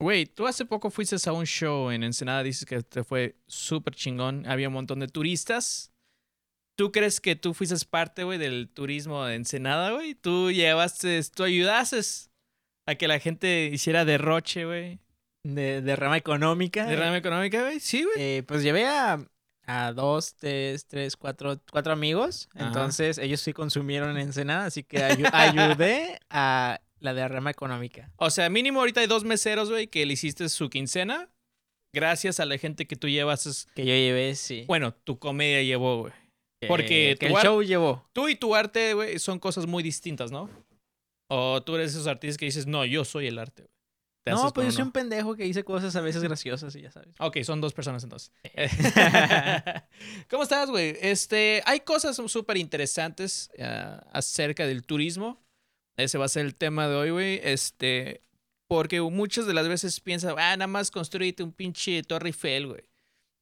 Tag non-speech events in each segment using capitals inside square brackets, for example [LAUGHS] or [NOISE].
Güey, tú hace poco fuiste a un show en Ensenada, dices que te fue súper chingón, había un montón de turistas. ¿Tú crees que tú fuiste parte, güey, del turismo de Ensenada, güey? Tú llevaste, tú ayudaste a que la gente hiciera derroche, güey. De, de rama económica. De rama económica, güey. Sí, güey. Eh, pues llevé a, a dos, tres, tres, cuatro, cuatro amigos. Ajá. Entonces ellos sí consumieron en Ensenada, así que ayu- [LAUGHS] ayudé a la derrama económica. O sea, mínimo ahorita hay dos meseros, güey, que le hiciste su quincena. Gracias a la gente que tú llevas. Que yo llevé, sí. Bueno, tu comedia llevó, güey. Que- porque que tu el show llevó. Tú y tu arte, güey, son cosas muy distintas, ¿no? O tú eres esos artistas que dices, no, yo soy el arte, güey. No, pues yo soy un pendejo que dice cosas a veces graciosas y ya sabes. Ok, son dos personas entonces. [LAUGHS] ¿Cómo estás, güey? Este, hay cosas súper interesantes ah, acerca del turismo. Ese va a ser el tema de hoy, güey. Este, porque muchas de las veces piensas, ah, nada más construyete un pinche Torre Eiffel, güey.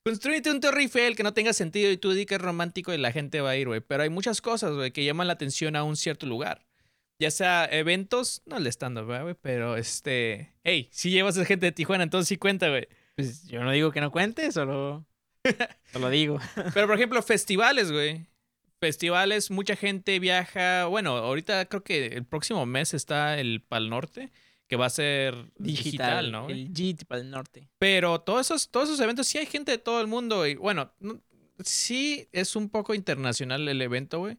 Construyete un Torre Eiffel que no tenga sentido y tú di que es romántico y la gente va a ir, güey. Pero hay muchas cosas, güey, que llaman la atención a un cierto lugar. Ya sea eventos, no el stand-up, ¿verdad, güey, pero este. Hey, si llevas a gente de Tijuana, entonces sí cuenta, güey. Pues yo no digo que no cuente, solo, [LAUGHS] solo digo. Pero, por ejemplo, festivales, güey. Festivales, mucha gente viaja. Bueno, ahorita creo que el próximo mes está el Pal Norte, que va a ser digital, ¿no? El para el norte. Pero todos esos, todos esos eventos, sí hay gente de todo el mundo. Y bueno, no- sí es un poco internacional el evento, güey.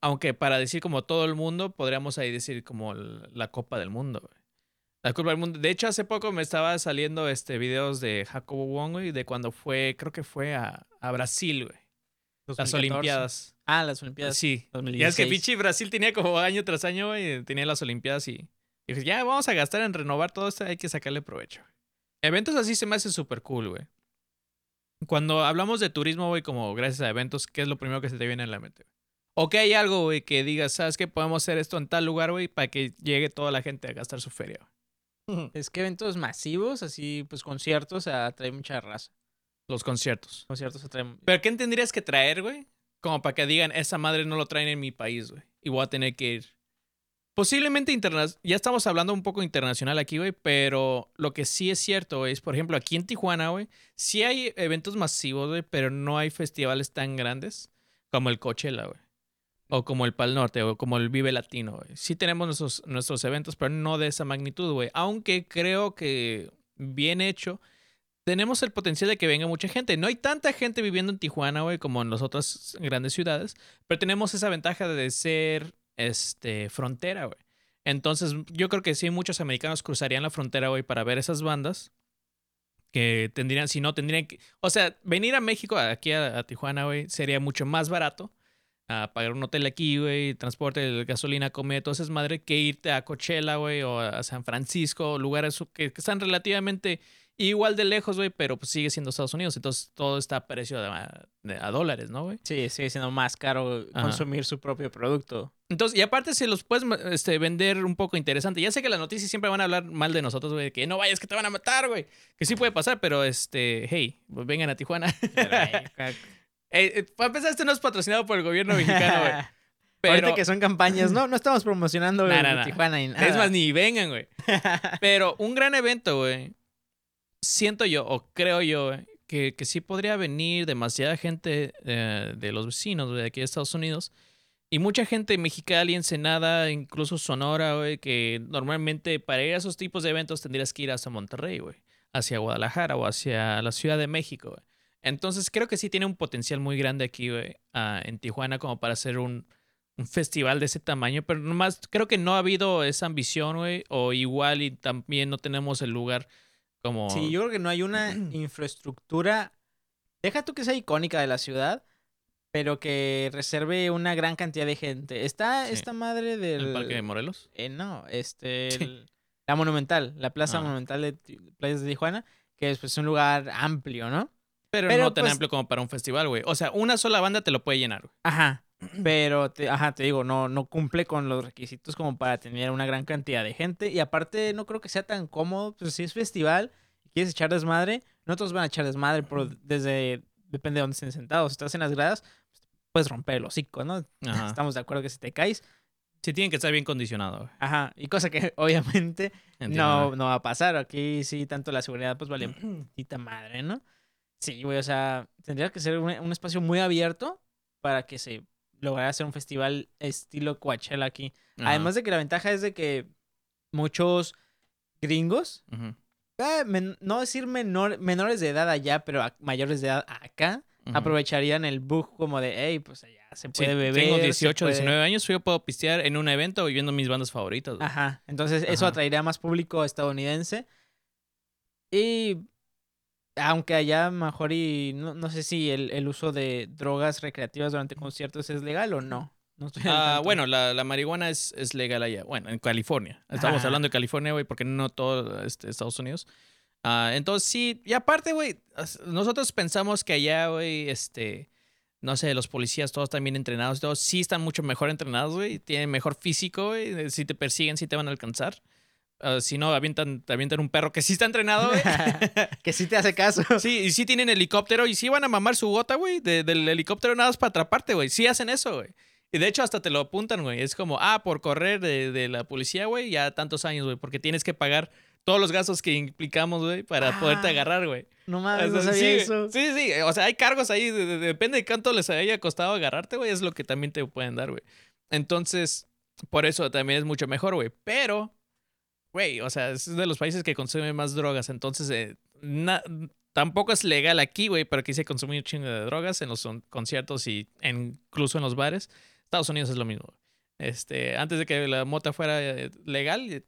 Aunque para decir como todo el mundo, podríamos ahí decir como la Copa del Mundo, güey. La Copa del Mundo. De hecho, hace poco me estaba saliendo este videos de Jacobo Wong, güey, de cuando fue, creo que fue a, a Brasil, güey. Las 2014. Olimpiadas. Ah, las Olimpiadas. Sí. 2016. Ya es que pinche Brasil tenía como año tras año, güey, tenía las Olimpiadas y dije, ya vamos a gastar en renovar todo esto, hay que sacarle provecho. Eventos así se me hace súper cool, güey. Cuando hablamos de turismo, güey, como gracias a eventos, ¿qué es lo primero que se te viene a la mente? O que hay algo, güey, que digas, ¿sabes qué? Podemos hacer esto en tal lugar, güey, para que llegue toda la gente a gastar su feria. güey. [LAUGHS] Es que eventos masivos, así, pues conciertos, atrae mucha raza. Los conciertos. Conciertos atraen. ¿Pero qué tendrías que traer, güey? Como para que digan, esa madre no lo traen en mi país, güey. Y voy a tener que ir. Posiblemente internacional. Ya estamos hablando un poco internacional aquí, güey. Pero lo que sí es cierto, güey, es, por ejemplo, aquí en Tijuana, güey, sí hay eventos masivos, güey, pero no hay festivales tan grandes como el Coachella, güey. O como el Pal Norte, o como el Vive Latino, güey. Sí tenemos nuestros, nuestros eventos, pero no de esa magnitud, güey. Aunque creo que bien hecho, tenemos el potencial de que venga mucha gente. No hay tanta gente viviendo en Tijuana, güey, como en las otras grandes ciudades, pero tenemos esa ventaja de ser este frontera, güey. Entonces, yo creo que sí muchos americanos cruzarían la frontera, güey, para ver esas bandas que tendrían, si no, tendrían que, o sea, venir a México, aquí a, a Tijuana, güey, sería mucho más barato. A pagar un hotel aquí, güey, transporte, gasolina, comida, todo eso es madre, que irte a Coachella, güey, o a San Francisco, lugares que, que están relativamente igual de lejos, güey, pero pues sigue siendo Estados Unidos. Entonces todo está a precio de, a, de- a dólares, ¿no, güey? Sí, sigue siendo más caro Ajá. consumir su propio producto. Entonces, y aparte se los puedes este, vender un poco interesante. Ya sé que las noticias siempre van a hablar mal de nosotros, güey, que no vayas que te van a matar, güey. Que sí puede pasar, pero este, hey, pues vengan a Tijuana. [LAUGHS] Eh, eh, para empezar, esto no es patrocinado por el gobierno mexicano, güey. [LAUGHS] Pero, Ahorita que son campañas, no, no estamos promocionando nah, nah. Tijuana ni nada. es más, ni vengan, güey. [LAUGHS] Pero un gran evento, güey. Siento yo, o creo yo, güey, que, que sí podría venir demasiada gente eh, de los vecinos, güey, de aquí de Estados Unidos. Y mucha gente en Mexicali, Ensenada, incluso Sonora, güey, que normalmente para ir a esos tipos de eventos tendrías que ir hasta Monterrey, güey. Hacia Guadalajara o hacia la Ciudad de México, güey. Entonces creo que sí tiene un potencial muy grande aquí, güey, ah, en Tijuana como para hacer un, un festival de ese tamaño, pero nomás creo que no ha habido esa ambición, güey, o igual y también no tenemos el lugar como... Sí, yo creo que no hay una [CLEARS THROAT] infraestructura. Deja tú que sea icónica de la ciudad, pero que reserve una gran cantidad de gente. Está Sí. esta madre del. el Parque de Morelos. Eh, no, este. El- la Monumental, la Plaza Ah. Monumental de Playas de Tijuana, que es pues, un lugar amplio, ¿no? Pero, Pero, no tan pues- amplio como para un festival, güey. O sea, una sola banda te lo puede llenar, güey. Ajá. [CLEARS THROAT] Pero, te, ajá, te digo, no, no cumple con los requisitos como para tener una gran cantidad de gente. Y aparte, no creo que sea tan cómodo. Pues si es festival y quieres echar desmadre, no todos van a echar desmadre por, desde. Depende de dónde estén sentados. Si estás en las gradas, puedes romper el hocico, ¿no? Ajá. [LAUGHS] Estamos de acuerdo que si te caes, Sí, tienen que estar bien condicionados, güey. Ajá, y cosa que [LAUGHS] obviamente Entiendo, no, no va a pasar. Aquí sí, tanto la seguridad, pues vale [CLEARS THROAT] puta madre, ¿no? Sí, güey, o sea, tendría que ser un, un espacio muy abierto para que se lograra hacer un festival estilo Coachella aquí. Además de que la ventaja es de que muchos gringos, eh, men- no decir menor, menores de edad allá, pero a- mayores de edad acá, aprovecharían el bug como de, hey, pues allá se Sí, puede beber. tengo se 18, puede-". 19 años, yo puedo pistear en un evento y viendo mis bandas favoritas. güey. Ajá, entonces eso Ajá. atraería más público estadounidense. Y aunque allá mejor y no, no sé si el, el uso de drogas recreativas durante conciertos es legal o no. No estoy al Ah, bueno, la, la marihuana es, es legal allá. Bueno, en California. Estamos hablando de California, güey, porque no todo este, Estados Unidos. Ah, entonces, sí. Y aparte, güey, nosotros pensamos que allá, güey, este... No sé, los policías todos están bien entrenados todos sí están mucho mejor entrenados, güey. Tienen mejor físico, güey. Si te persiguen, sí te van a alcanzar. Ah, si no, avientan, te avientan un perro que sí está entrenado, güey. [LAUGHS] que sí te hace caso. [LAUGHS] Sí, y sí tienen helicóptero y sí van a mamar su gota, güey, de- del helicóptero nada más para atraparte, güey. Sí hacen eso, güey. Y de hecho hasta te lo apuntan, güey. Es como, ah, por correr de, de la policía, güey, ya tantos años, güey, porque tienes que pagar todos los gastos que implicamos, güey, para poderte Ah, agarrar, güey. No mames, O no sea, sabía sí, eso. Sí, sí, o sea, hay cargos ahí, de- de- depende de cuánto les haya costado agarrarte, güey, es lo que también te pueden dar, güey. Entonces, por eso también es mucho mejor, güey. Pero, güey, o sea, es de los países que consumen más drogas, entonces, eh, na- tampoco es legal aquí, güey, pero aquí se consume un chingo de drogas en los conciertos y en- incluso en los bares. Estados Unidos es lo mismo. Este, antes de que la mota fuera eh, legal, eh,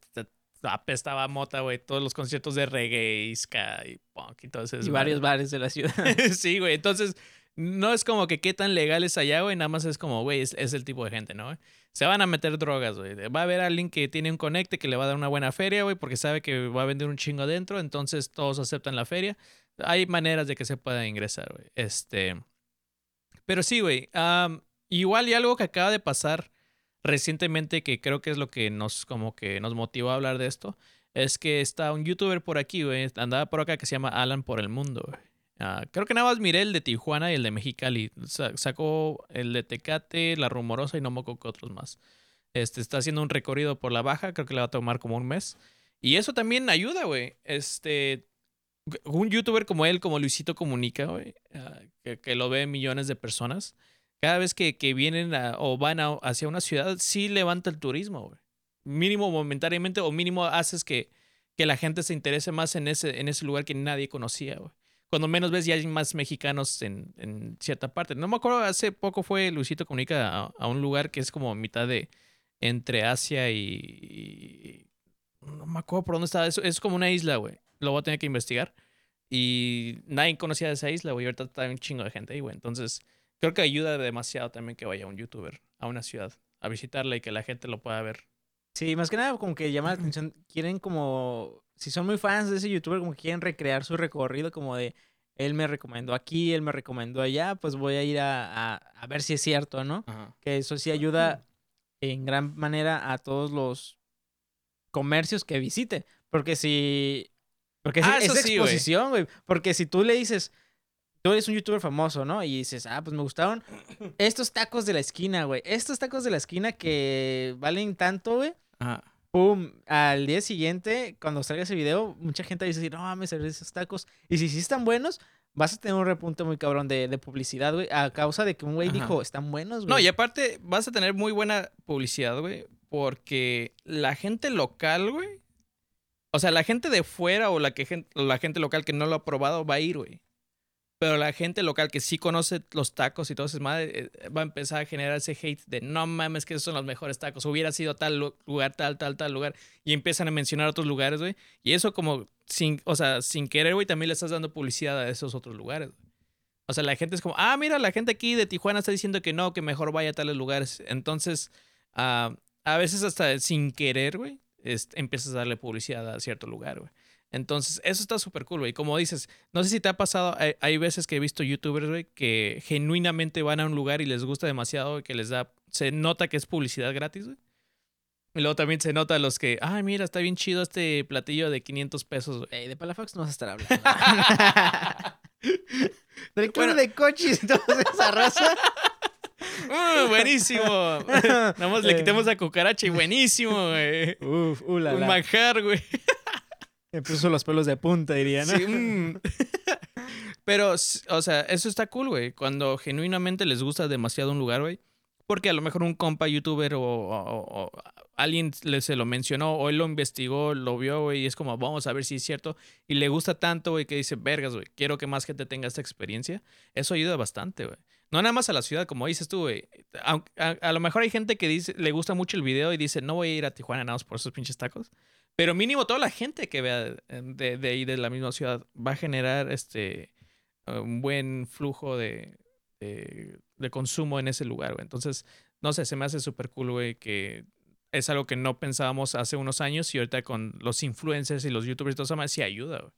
apestaba a mota, güey, todos los conciertos de reggae, y ska y punk y todo eso. Y varios bares de la ciudad. [LAUGHS] sí, güey. Entonces, no es como que qué tan legal es allá, güey. Nada más es como, güey, es, es el tipo de gente, ¿no? Se van a meter drogas, güey. Va a haber alguien que tiene un conecte que le va a dar una buena feria, güey, porque sabe que va a vender un chingo adentro. Entonces, todos aceptan la feria. Hay maneras de que se pueda ingresar, güey. Este. Pero sí, güey. am, igual y algo que acaba de pasar recientemente, que creo que es lo que nos, como que nos motivó a hablar de esto, es que está un youtuber por aquí, güey. Andaba por acá que se llama Alan por el Mundo, güey. Ah, creo que nada más miré el de Tijuana y el de Mexicali. Sa- sacó el de Tecate, La Rumorosa y no acuerdo qué otros más. Este, está haciendo un recorrido por la baja, creo que le va a tomar como un mes. Y eso también ayuda, güey. Este, un youtuber como él, como Luisito Comunica, güey, ah, que, que lo ve millones de personas, cada vez que, que vienen o van hacia una ciudad, sí levanta el turismo, güey. Mínimo momentáneamente o mínimo haces que, que la gente se interese más en ese, en ese lugar que nadie conocía, güey. Cuando menos ves ya hay más mexicanos en, en cierta parte. No me acuerdo, hace poco fue Luisito Comunica a, a un lugar que es como mitad de entre Asia y, no me acuerdo por dónde estaba. Es, es como una isla, güey. Lo voy a tener que investigar. Y nadie conocía esa isla, güey. Ahorita está un chingo de gente ahí, güey. Entonces, creo que ayuda demasiado también que vaya un youtuber a una ciudad a visitarla y que la gente lo pueda ver. Sí, más que nada como que llama la atención. Quieren como, si son muy fans de ese youtuber, como que quieren recrear su recorrido como de, él me recomendó aquí, él me recomendó allá, pues voy a ir a, a, a ver si es cierto, ¿no? Ajá. Que eso sí ayuda en gran manera a todos los comercios que visite. Porque si... Porque es, Ah, es eso sí, güey. exposición, güey. Porque si tú le dices, tú eres un youtuber famoso, ¿no? Y dices, ah, pues me gustaron [CLEARS THROAT] estos tacos de la esquina, güey. Estos tacos de la esquina que valen tanto, güey. Ajá. Pum, al día siguiente, cuando salga ese video, mucha gente dice, no mames, esos tacos. Y si sí están buenos, vas a tener un repunte muy cabrón de, de publicidad, güey. A causa de que un güey dijo, están buenos, güey. No, y aparte vas a tener muy buena publicidad, güey, porque la gente local, güey, o sea, la gente de fuera o la, que o la gente local que no lo ha probado va a ir, güey. Pero la gente local que sí conoce los tacos y todo eso, madre, eh, va a empezar a generar ese hate de no mames, que esos son los mejores tacos. Hubiera sido tal lu- lugar, tal, tal, tal lugar. Y empiezan a mencionar otros lugares, güey. Y eso como sin, o sea, sin querer, güey, también le estás dando publicidad a esos otros lugares. güey. O sea, la gente es como, ah, mira, la gente aquí de Tijuana está diciendo que no, que mejor vaya a tales lugares. Entonces, ah, a veces hasta sin querer, güey, empiezas a darle publicidad a cierto lugar, güey. Entonces, eso está súper cool, güey. Como dices, no sé si te ha pasado, hay, hay veces que he visto youtubers, güey, que genuinamente van a un lugar y les gusta demasiado, y que les da, se nota que es publicidad gratis, güey. Y luego también se nota los que, ay, mira, está bien chido este platillo de 500 pesos, güey. Ey, de Palafox no vas a estar hablando. [LAUGHS] Del club Bueno. de coches toda esa raza. Uh, buenísimo. [LAUGHS] Nada más le Eh. quitemos a cucaracha y buenísimo, güey. Uf, uh, la, Un la. manjar, güey. Me los pelos de punta, diría, ¿no? Mm. [LAUGHS] Pero, o sea, eso está cool, güey. Cuando genuinamente les gusta demasiado un lugar, güey. Porque a lo mejor un compa youtuber o, alguien le, se lo mencionó o lo investigó, lo vio, güey, y es como, vamos a ver si es cierto. Y le gusta tanto, güey, que dice, vergas, güey, quiero que más gente tenga esta experiencia. Eso ayuda bastante, güey. No nada más a la ciudad, como dices tú, güey. A, lo mejor hay gente que dice, le gusta mucho el video y dice, no voy a ir a Tijuana nada por esos pinches tacos. Pero mínimo toda la gente que vea de, de ahí, de la misma ciudad, va a generar este un buen flujo de, de, de consumo en ese lugar, güey. Entonces, no sé, se me hace súper cool, güey, que es algo que no pensábamos hace unos años y ahorita con los influencers y los youtubers y todo eso más, sí ayuda, güey.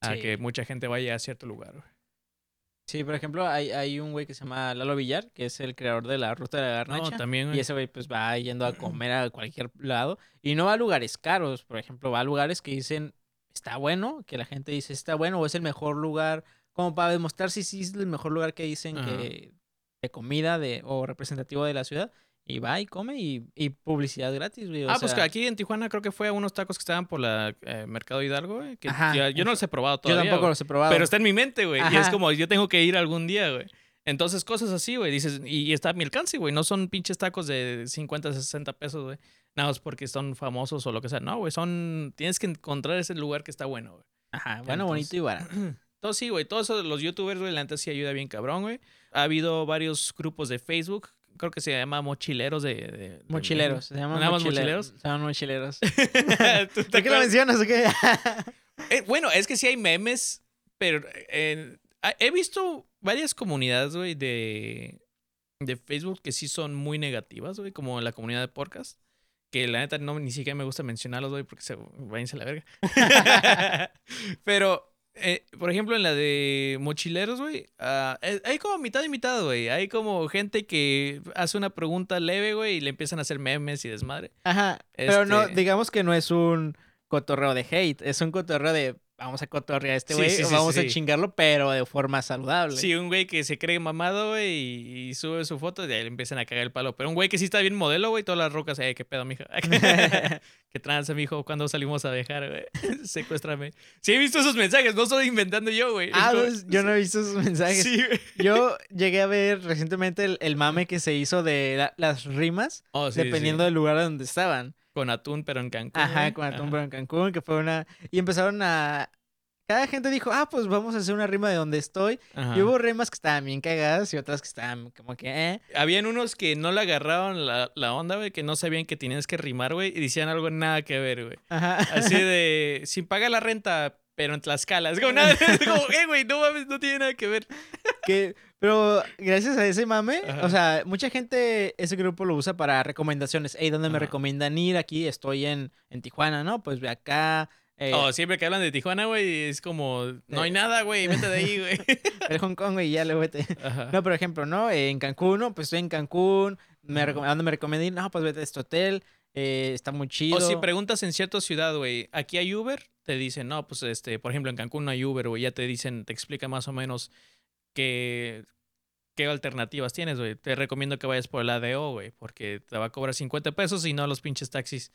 A Sí. que mucha gente vaya a cierto lugar, güey. Sí, por ejemplo, hay, hay un güey que se llama Lalo Villar, que es el creador de la Ruta de la No, Garnacha. también, Y güey. ese güey pues va yendo a [CLEARS THROAT] comer a cualquier lado. Y no va a lugares caros, por ejemplo, va a lugares que dicen, está bueno, que la gente dice, está bueno, o es el mejor lugar, como para demostrar si sí es el mejor lugar que dicen Ajá. que de comida de, o representativo de la ciudad. Y va y come y, y publicidad gratis, güey. o Ah, pues que sea, aquí en Tijuana creo que fue a unos tacos que estaban por la eh, Mercado Hidalgo, güey. Que Ajá, ya- yo no los he probado Yo todavía. tampoco güey. los he probado. Pero está en mi mente, güey. Y es como, yo tengo que ir algún día, güey. Entonces, cosas así, güey. Dices, y, y está a mi alcance, güey. No son pinches tacos de 50, 60 pesos, güey. Nada más porque son famosos o lo que sea. No, güey. Son. Tienes que encontrar ese lugar que está bueno, güey. Ajá, bueno, Entonces- bonito y barato. [CLEARS THROAT] Entonces, sí, güey. Todos los youtubers, güey, la neta sí ayuda bien cabrón, güey. Ha habido varios grupos de Facebook. Creo que se llama Mochileros de. de- de Mochileros, se llaman ¿Nada más mochileros. mochileros? Se llaman mochileros. [LAUGHS] ¿Tú te ¿Por qué lo mencionas o qué? [LAUGHS] Eh, bueno, es que sí hay memes, pero eh, ah, he visto varias comunidades, güey, de, de Facebook que sí son muy negativas, güey, como la comunidad de podcast. Que la neta no ni siquiera me gusta mencionarlos, güey, porque se váyanse a la verga. [LAUGHS] pero, eh, por ejemplo, en la de mochileros, güey, ah, eh, hay como mitad y mitad, güey. Hay como gente que hace una pregunta leve, güey, y le empiezan a hacer memes y desmadre. Ajá. Pero no, Este- digamos que no es un cotorreo de hate, es un cotorreo de vamos a cotorrear a este güey, sí, sí, vamos sí, a sí. chingarlo, pero de forma saludable. Sí, un güey que se cree mamado, güey, y, y sube su foto y ahí le empiezan a cagar el palo. Pero un güey que sí está bien modelo, güey, todas las rocas, ay, qué pedo, mijo. [LAUGHS] [LAUGHS] qué tranza, mijo, cuando salimos a dejar, güey. [LAUGHS] Secuéstrame. Sí, he visto esos mensajes, no estoy inventando yo, güey. Ah, pues, yo no he visto esos mensajes. Sí, güey. Yo llegué a ver recientemente el, el mame que se hizo de la- las rimas, Oh, dependiendo del lugar donde estaban. Con atún, pero en Cancún. Ajá, con Atún Ajá. pero en Cancún, que fue una... Y empezaron a... Cada gente dijo, ah, pues vamos a hacer una rima de donde estoy. Ajá. Y hubo rimas que estaban bien cagadas y otras que estaban como que, eh. Habían unos que no le agarraron la, la onda, güey, que no sabían que tenías que rimar, güey, y decían algo nada que ver, güey. Ajá. Así de, [LAUGHS] sin pagar la renta, pero en Tlaxcala. Es como, nada, [LAUGHS] es como, eh, güey, no mames, no tiene nada que ver. Que, pero gracias a ese mame, Ajá. o sea, mucha gente ese grupo lo usa para recomendaciones. Hey, ¿dónde me recomiendan ir? Aquí estoy en, en Tijuana, ¿no? Pues ve acá. eh, Oh, siempre que hablan de Tijuana, güey, es como, no hay nada, güey, [LAUGHS] vete de ahí, güey. el Hong Kong, y ya le vete. Ajá. No, por ejemplo, ¿no? Eh, en Cancún, ¿no? Pues estoy en Cancún. Me ¿A dónde me recomiendan ir? No, pues vete a este hotel. eh, está muy chido. O si preguntas en cierta ciudad, güey, ¿aquí hay Uber? Te dicen, no, pues, este, por ejemplo, en Cancún no hay Uber, güey, ya te dicen, te explica más o menos qué, qué alternativas tienes, güey. Te recomiendo que vayas por el ADO, güey, porque te va a cobrar 50 pesos y no los pinches taxis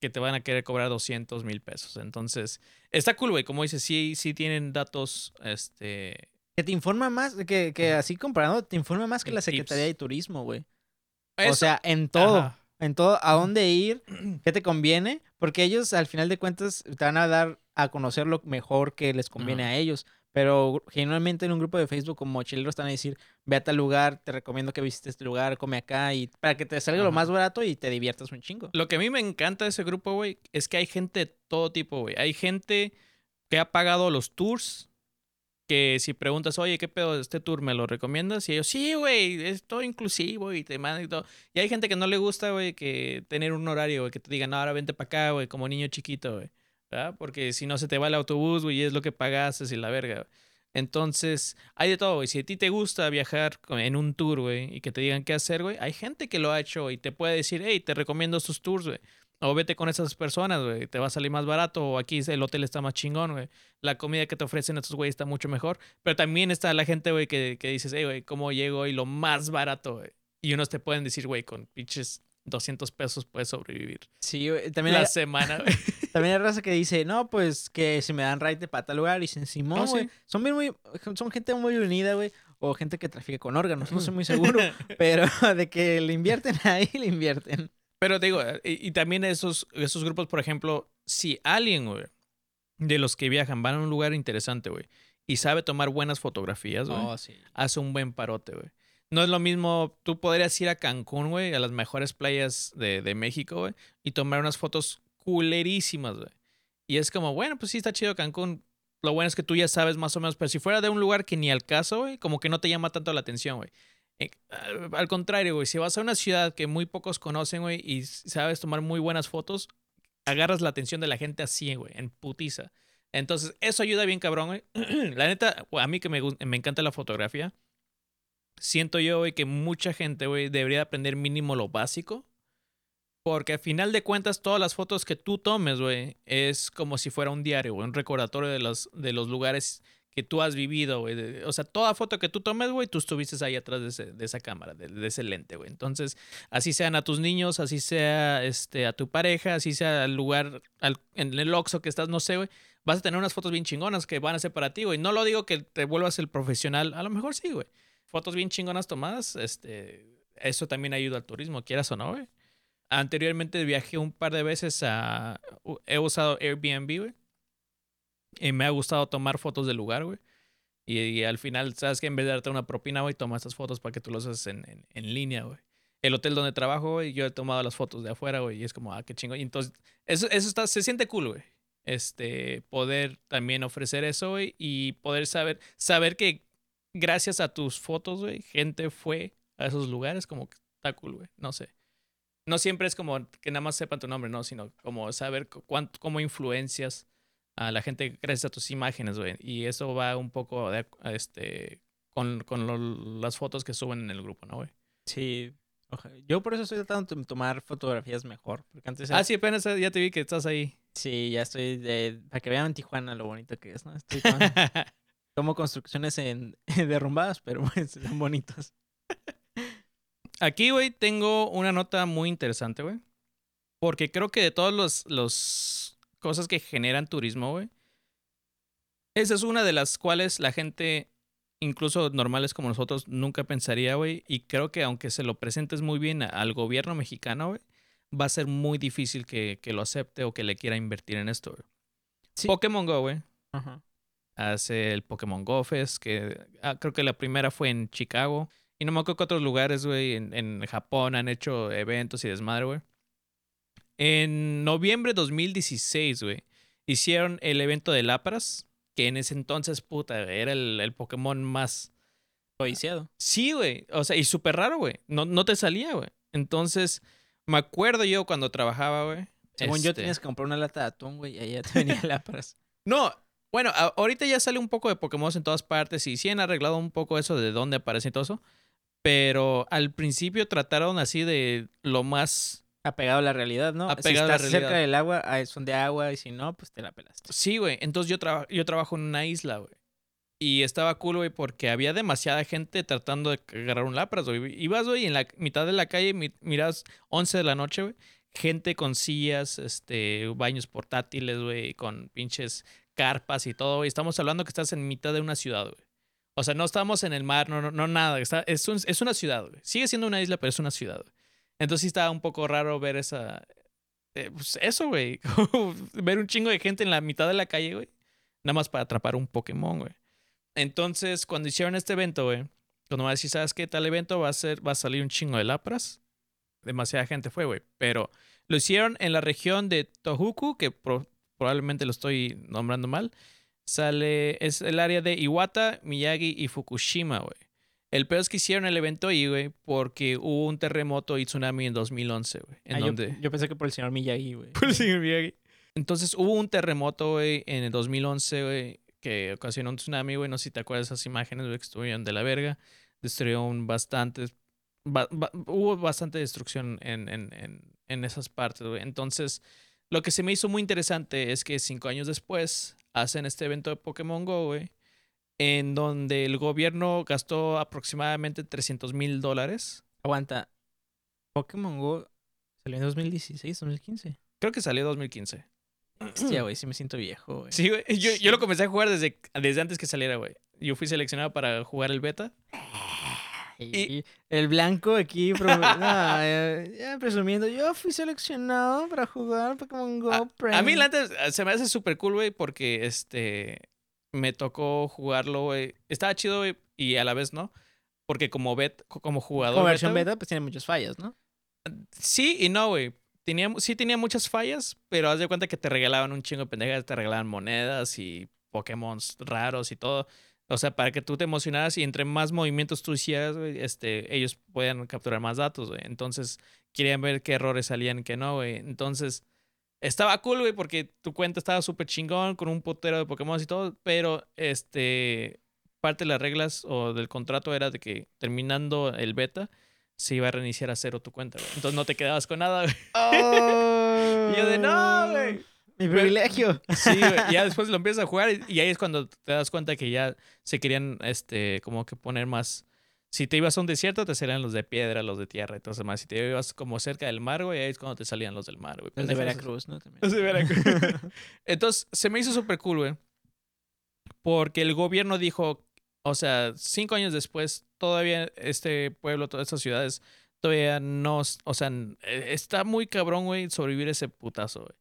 que te van a querer cobrar 200 mil pesos. Entonces, está cool, güey, como dices, sí, sí tienen datos, este... Que te informa más, que, que así comparando, te informa más que la tips. Secretaría de Turismo, güey. O sea, en todo. Ajá. En todo, a dónde ir, [CLEARS THROAT] qué te conviene, porque ellos al final de cuentas te van a dar a conocer lo mejor que les conviene Ajá. a ellos. Pero generalmente en un grupo de Facebook como mochileros están a decir, ve a tal lugar, te recomiendo que visites este lugar, come acá, y para que te salga lo Ajá. más barato y te diviertas un chingo. Lo que a mí me encanta de ese grupo, güey, es que hay gente de todo tipo, güey. Hay gente que ha pagado los tours. Que si preguntas, oye, ¿qué pedo este tour? ¿Me lo recomiendas? Y ellos, sí, güey, es todo inclusivo y te mandan y todo. Y hay gente que no le gusta, güey, que tener un horario, güey, que te digan, no, ahora vente para acá, güey, como niño chiquito, güey. Porque si no se te va el autobús, güey, es lo que pagaste y la verga. güey. Entonces, hay de todo, güey. Si a ti te gusta viajar en un tour, güey, y que te digan qué hacer, güey, hay gente que lo ha hecho y te puede decir, hey, te recomiendo estos tours, güey. O vete con esas personas, güey. Te va a salir más barato. O aquí el hotel está más chingón, güey. La comida que te ofrecen estos güeyes está mucho mejor. Pero también está la gente, güey, que, que dices, hey, güey, ¿cómo llego y lo más barato, güey? Y unos te pueden decir, güey, con pinches 200 pesos puedes sobrevivir. Sí, güey, también la hay, semana, [LAUGHS] güey. también hay raza que dice, no, pues que si me dan ride para tal lugar y dicen, Simón, Oh, sí. Son bien muy, son gente muy unida, güey. O gente que trafica con órganos, no soy muy [LAUGHS] seguro. pero [LAUGHS] de que le invierten ahí, le invierten. Pero te digo, eh, y, y también esos, esos grupos, por ejemplo, si alguien, güey, de los que viajan van a un lugar interesante, güey, y sabe tomar buenas fotografías, güey, Oh, sí. hace un buen parote, güey. No es lo mismo, tú podrías ir a Cancún, güey, a las mejores playas de, de México, güey, y tomar unas fotos culerísimas, güey. Y es como, bueno, pues sí está chido Cancún. Lo bueno es que tú ya sabes más o menos, pero si fuera de un lugar que ni al caso, güey, como que no te llama tanto la atención, güey. Eh, al- contrario, güey, si vas a una ciudad que muy pocos conocen, güey, y sabes tomar muy buenas fotos, agarras la atención de la gente así, güey, en putiza. Entonces, eso ayuda bien cabrón, güey. [CLEARS THROAT] la neta, a mí que me, me encanta la fotografía, siento yo, güey, que mucha gente, güey, debería aprender mínimo lo básico. Porque al final de cuentas, todas las fotos que tú tomes, güey, es como si fuera un diario, güey, un recordatorio de los, de los lugares que tú has vivido, güey. O sea, toda foto que tú tomes, güey, tú estuviste ahí atrás de, ese- de esa cámara, de, de ese lente, güey. Entonces, así sean a tus niños, así sea este, a tu pareja, así sea al lugar, al- en el Oxxo que estás, no sé, güey. Vas a tener unas fotos bien chingonas que van a ser para ti, güey. No lo digo que te vuelvas el profesional, a lo mejor sí, güey. Fotos bien chingonas tomadas, este, eso también ayuda al turismo, quieras o no, güey. Anteriormente viajé un par de veces a... He usado Airbnb, güey. Y me ha gustado tomar fotos del lugar, güey. Y, y al final, ¿sabes que En vez de darte una propina, güey, toma estas fotos para que tú los haces en, en, en línea, güey. El hotel donde trabajo, güey, yo he tomado las fotos de afuera, güey, y es como, ah, qué chingo. Y entonces, eso, eso está, se siente cool, güey. Este, poder también ofrecer eso, güey, y poder saber, saber que gracias a tus fotos, güey, gente fue a esos lugares, como que está cool, güey. No sé. No siempre es como que nada más sepan tu nombre, no, sino como saber cu- cuánto, cómo influencias a la gente gracias a tus imágenes, güey. Y eso va un poco de, este, con, con lo- las fotos que suben en el grupo, ¿no, güey? Sí. Yo por eso estoy tratando de tomar fotografías mejor. Porque antes Ah, sí, apenas eh, ya te vi que estás ahí. Sí, ya estoy de... Para que vean en Tijuana lo bonito que es, ¿no? Estoy tomando- [LAUGHS] Tomo construcciones en [LAUGHS] derrumbadas, pero [LAUGHS] pues, son bonitos. Aquí, güey, tengo una nota muy interesante, güey. Porque creo que de todas los, los cosas que generan turismo, güey, esa es una de las cuales la gente, incluso normales como nosotros, nunca pensaría, güey. Y creo que aunque se lo presentes muy bien al gobierno mexicano, güey, va a ser muy difícil que, que lo acepte o que le quiera invertir en esto, güey. Sí. Pokémon Go, güey. Ajá. Hace el Pokémon Go Fest, que ah, creo que la primera fue en Chicago. Y no me acuerdo que otros lugares, güey, en, en Japón han hecho eventos y desmadre, güey. En noviembre de 2016, güey, hicieron el evento de Lapras, que en ese entonces, puta, era el, el Pokémon más... Codiciado. Sí, güey. O sea, y súper raro, güey. No, no te salía, güey. Entonces, me acuerdo yo cuando trabajaba, güey. Según yo este, tenías que comprar una lata de atún, güey, y ahí ya te venía [LAUGHS] lámparas. No, bueno, ahorita ya sale un poco de Pokémon en todas partes y sí han arreglado un poco eso de dónde aparece y todo eso. Pero al principio trataron así de lo más... Apegado a la realidad, ¿no? Apegado si a la estás cerca realidad. del agua, ah, son de agua, y si no, pues te la pelaste. Sí, güey. Entonces yo, traba- yo trabajo en una isla, güey. Y estaba cool, güey, porque había demasiada gente tratando de agarrar un Lapras, güey. Ibas, güey, en la mitad de la calle, mi- miras 11 de la noche, güey. Gente con sillas, este, baños portátiles, güey, con pinches carpas y todo, güey. Estamos hablando que estás en mitad de una ciudad, güey. O sea, no estamos en el mar, no, no, no nada. Está, es, un- es una ciudad, güey. Sigue siendo una isla, pero es una ciudad. Entonces sí estaba un poco raro ver esa... eh, pues eso, güey. [LAUGHS] ver un chingo de gente en la mitad de la calle, güey. Nada más para atrapar un Pokémon, güey. Entonces, cuando hicieron este evento, güey, cuando me decís, ¿sabes qué tal evento? Va a ser, va a salir un chingo de lapras. Demasiada gente fue, güey. Pero lo hicieron en la región de Tohoku, que probablemente lo estoy nombrando mal. Sale, es el área de Iwata, Miyagi y Fukushima, güey. El peor es que hicieron el evento ahí, güey, porque hubo un terremoto y tsunami en 2011, güey. En Ah, yo- pensé que por el señor Miyagi, güey. Por el señor Miyagi. Entonces hubo un terremoto, güey, en el 2011, güey, que ocasionó un tsunami, güey. No sé si te acuerdas de esas imágenes, güey, que estuvieron de la verga. Destruyeron bastantes. ba- ba- hubo bastante destrucción en, en, en, en esas partes, güey. Entonces, lo que se me hizo muy interesante es que cinco años después hacen este evento de Pokémon Go, güey, en donde el gobierno gastó aproximadamente 300 mil dólares Aguanta. Pokémon Go salió en 2016, 2015. Creo que salió 2015. Hostia, güey, sí me siento viejo, güey. Sí, güey. Yo, yo lo comencé a jugar desde, desde antes que saliera, güey. Yo fui seleccionado para jugar el beta. Y el blanco aquí [LAUGHS] ya presumiendo, yo fui seleccionado para jugar Pokémon Go A Premium. mí, la neta, se me hace súper cool, güey, porque este. Me tocó jugarlo, güey. Estaba chido, güey, y a la vez no. Porque como, bet, como jugador. Como versión beta, pues tiene muchas fallas, ¿no? Sí y no, güey. Tenía, sí tenía muchas fallas, pero haz de cuenta que te regalaban un chingo de pendejas, te regalaban monedas y Pokémon raros y todo. O sea, para que tú te emocionaras y entre más movimientos tú hicieras, güey, este, ellos podían capturar más datos, güey. Entonces, querían ver qué errores salían qué no, güey. Entonces, estaba cool, güey, porque tu cuenta estaba súper chingón con un potero de Pokémon y todo, pero este, parte de las reglas o del contrato era de que terminando el beta, se iba a reiniciar a cero tu cuenta, güey. Entonces no te quedabas con nada, güey. [LAUGHS] Y yo de no. Mi privilegio. Sí, güey. Y ya [LAUGHS] después lo empiezas a jugar y, y ahí es cuando te das cuenta que ya se querían, este, como que poner más. Si te ibas a un desierto, te salían los de piedra, los de tierra, entonces más. Si te ibas como cerca del mar, güey, ahí es cuando te salían los del mar, güey. Los de. Veracruz, ¿no? También. Los de Veracruz. [LAUGHS] Entonces, se me hizo súper cool, güey. Porque el gobierno dijo, o sea, cinco años después, todavía este pueblo, todas estas ciudades, todavía no, o sea, eh, está muy cabrón, güey, sobrevivir ese putazo, güey.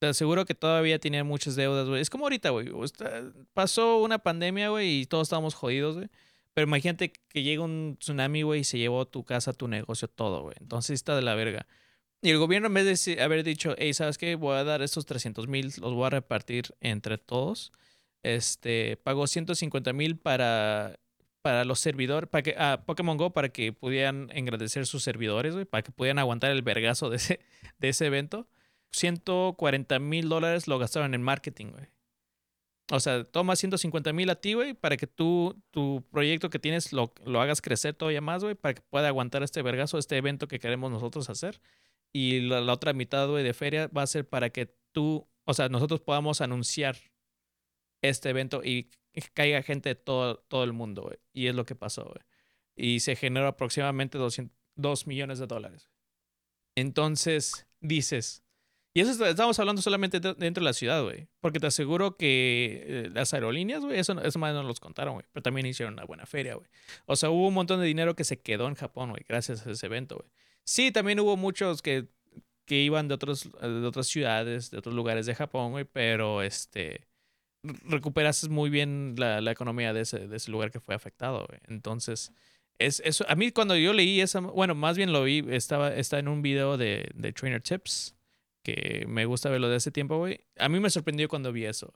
Te aseguro que todavía tenían muchas deudas, güey. Es como ahorita, güey. Pasó una pandemia, güey, y todos estábamos jodidos, güey. Pero imagínate que llega un tsunami, güey, y se llevó tu casa, tu negocio, todo, güey. Entonces está de la verga. Y el gobierno, en vez de haber dicho, hey, ¿sabes qué? Voy a dar estos 300 mil, los voy a repartir entre todos. Este, pagó 150 mil para, para los servidores, para que, a Pokémon Go, para que pudieran engrandecer sus servidores, güey, para que pudieran aguantar el vergazo de ese, de ese evento. 140 mil dólares lo gastaron en marketing, güey. O sea, toma 150 mil a ti, güey, para que tú, tu proyecto que tienes lo, lo hagas crecer todavía más, güey, para que pueda aguantar este vergazo, este evento que queremos nosotros hacer. Y la, la otra mitad, güey, de feria va a ser para que tú, o sea, nosotros podamos anunciar este evento y caiga gente de todo, todo el mundo, güey. Y es lo que pasó, güey. Y se generó aproximadamente 200, 2 millones de dólares. Entonces, dices, y eso es- estamos hablando solamente de- dentro de la ciudad, güey. Porque te aseguro que eh, las aerolíneas, güey, eso, eso más no los contaron, güey. Pero también hicieron una buena feria, güey. O sea, hubo un montón de dinero que se quedó en Japón, güey, gracias a ese evento, güey. Sí, también hubo muchos que, que iban de, otros, de otras ciudades, de otros lugares de Japón, güey, pero este recuperaste muy bien la, la economía de ese, de ese lugar que fue afectado, güey. Entonces, es, eso, a mí cuando yo leí esa, bueno, más bien lo vi, estaba, está en un video de, de Trainer Tips, que me gusta verlo de ese tiempo, güey. A mí me sorprendió cuando vi eso.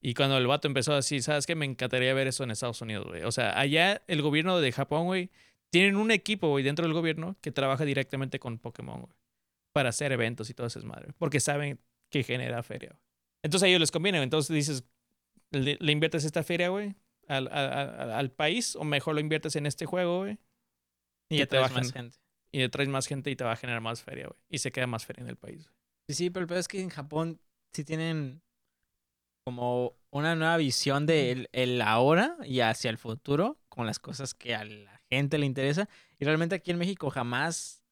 Y cuando el vato empezó así, ¿sabes qué? Me encantaría ver eso en Estados Unidos, güey. O sea, allá el gobierno de Japón, güey, tienen un equipo, güey, dentro del gobierno que trabaja directamente con Pokémon, güey. Para hacer eventos y todo eso es madre. Porque saben que genera feria, güey. Entonces a ellos les conviene. Entonces dices, le, le inviertes esta feria, güey, al, al, al- al país, o mejor lo inviertes en este juego, güey. Y ya te bajan. más gente. Y traes más gente y te va a generar más feria, güey. Y se queda más feria en el país. Sí, sí, pero el peor es que en Japón sí tienen como una nueva visión de el, el ahora y hacia el futuro con las cosas que a la gente le interesa. Y realmente aquí en México jamás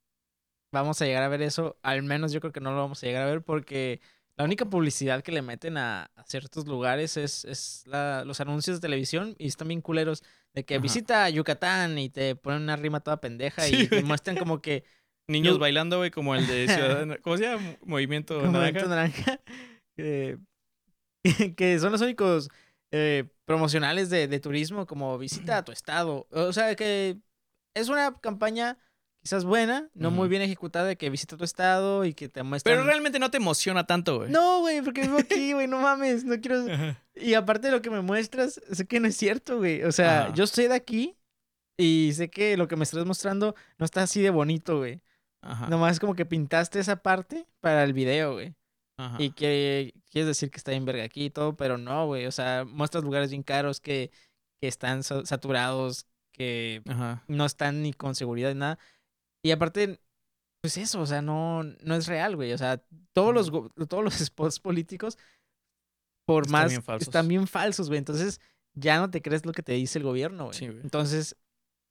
vamos a llegar a ver eso. Al menos yo creo que no lo vamos a llegar a ver porque la única publicidad que le meten a, a ciertos lugares es, es la- los anuncios de televisión y están bien culeros de que Ajá. visita Yucatán y te ponen una rima toda pendeja y te muestran como que [LAUGHS] Niños Yo- bailando, güey, como el de Ciudadano. [LAUGHS] ¿Cómo se llama? Movimiento como Naranja. Movimiento naranja, que, [LAUGHS] que son los únicos eh, promocionales de, de turismo, como visita a tu estado. O sea, que es una campaña quizás buena, no muy bien ejecutada, de que visita tu estado y que te muestran... Pero realmente no te emociona tanto, güey. No, güey, porque vivo aquí, [LAUGHS] güey, no mames, no quiero... Ajá. Y aparte de lo que me muestras, sé que no es cierto, güey. O sea, Ajá. yo soy de aquí y sé que lo que me estás mostrando no está así de bonito, güey. Ajá. Nomás como que pintaste esa parte para el video, güey. Ajá. Y que quieres decir que está bien verga aquí y todo, pero no, güey. O sea, muestras lugares bien caros que, que están sa- saturados, que Ajá. no están ni con seguridad ni nada. Y aparte, pues eso, o sea, no, no es real, güey. O sea, todos los, [LAUGHS] todos los spots políticos, por Están más, bien falsos. están bien falsos, güey. Entonces, ya no te crees lo que te dice el gobierno, güey. Sí, güey. Entonces,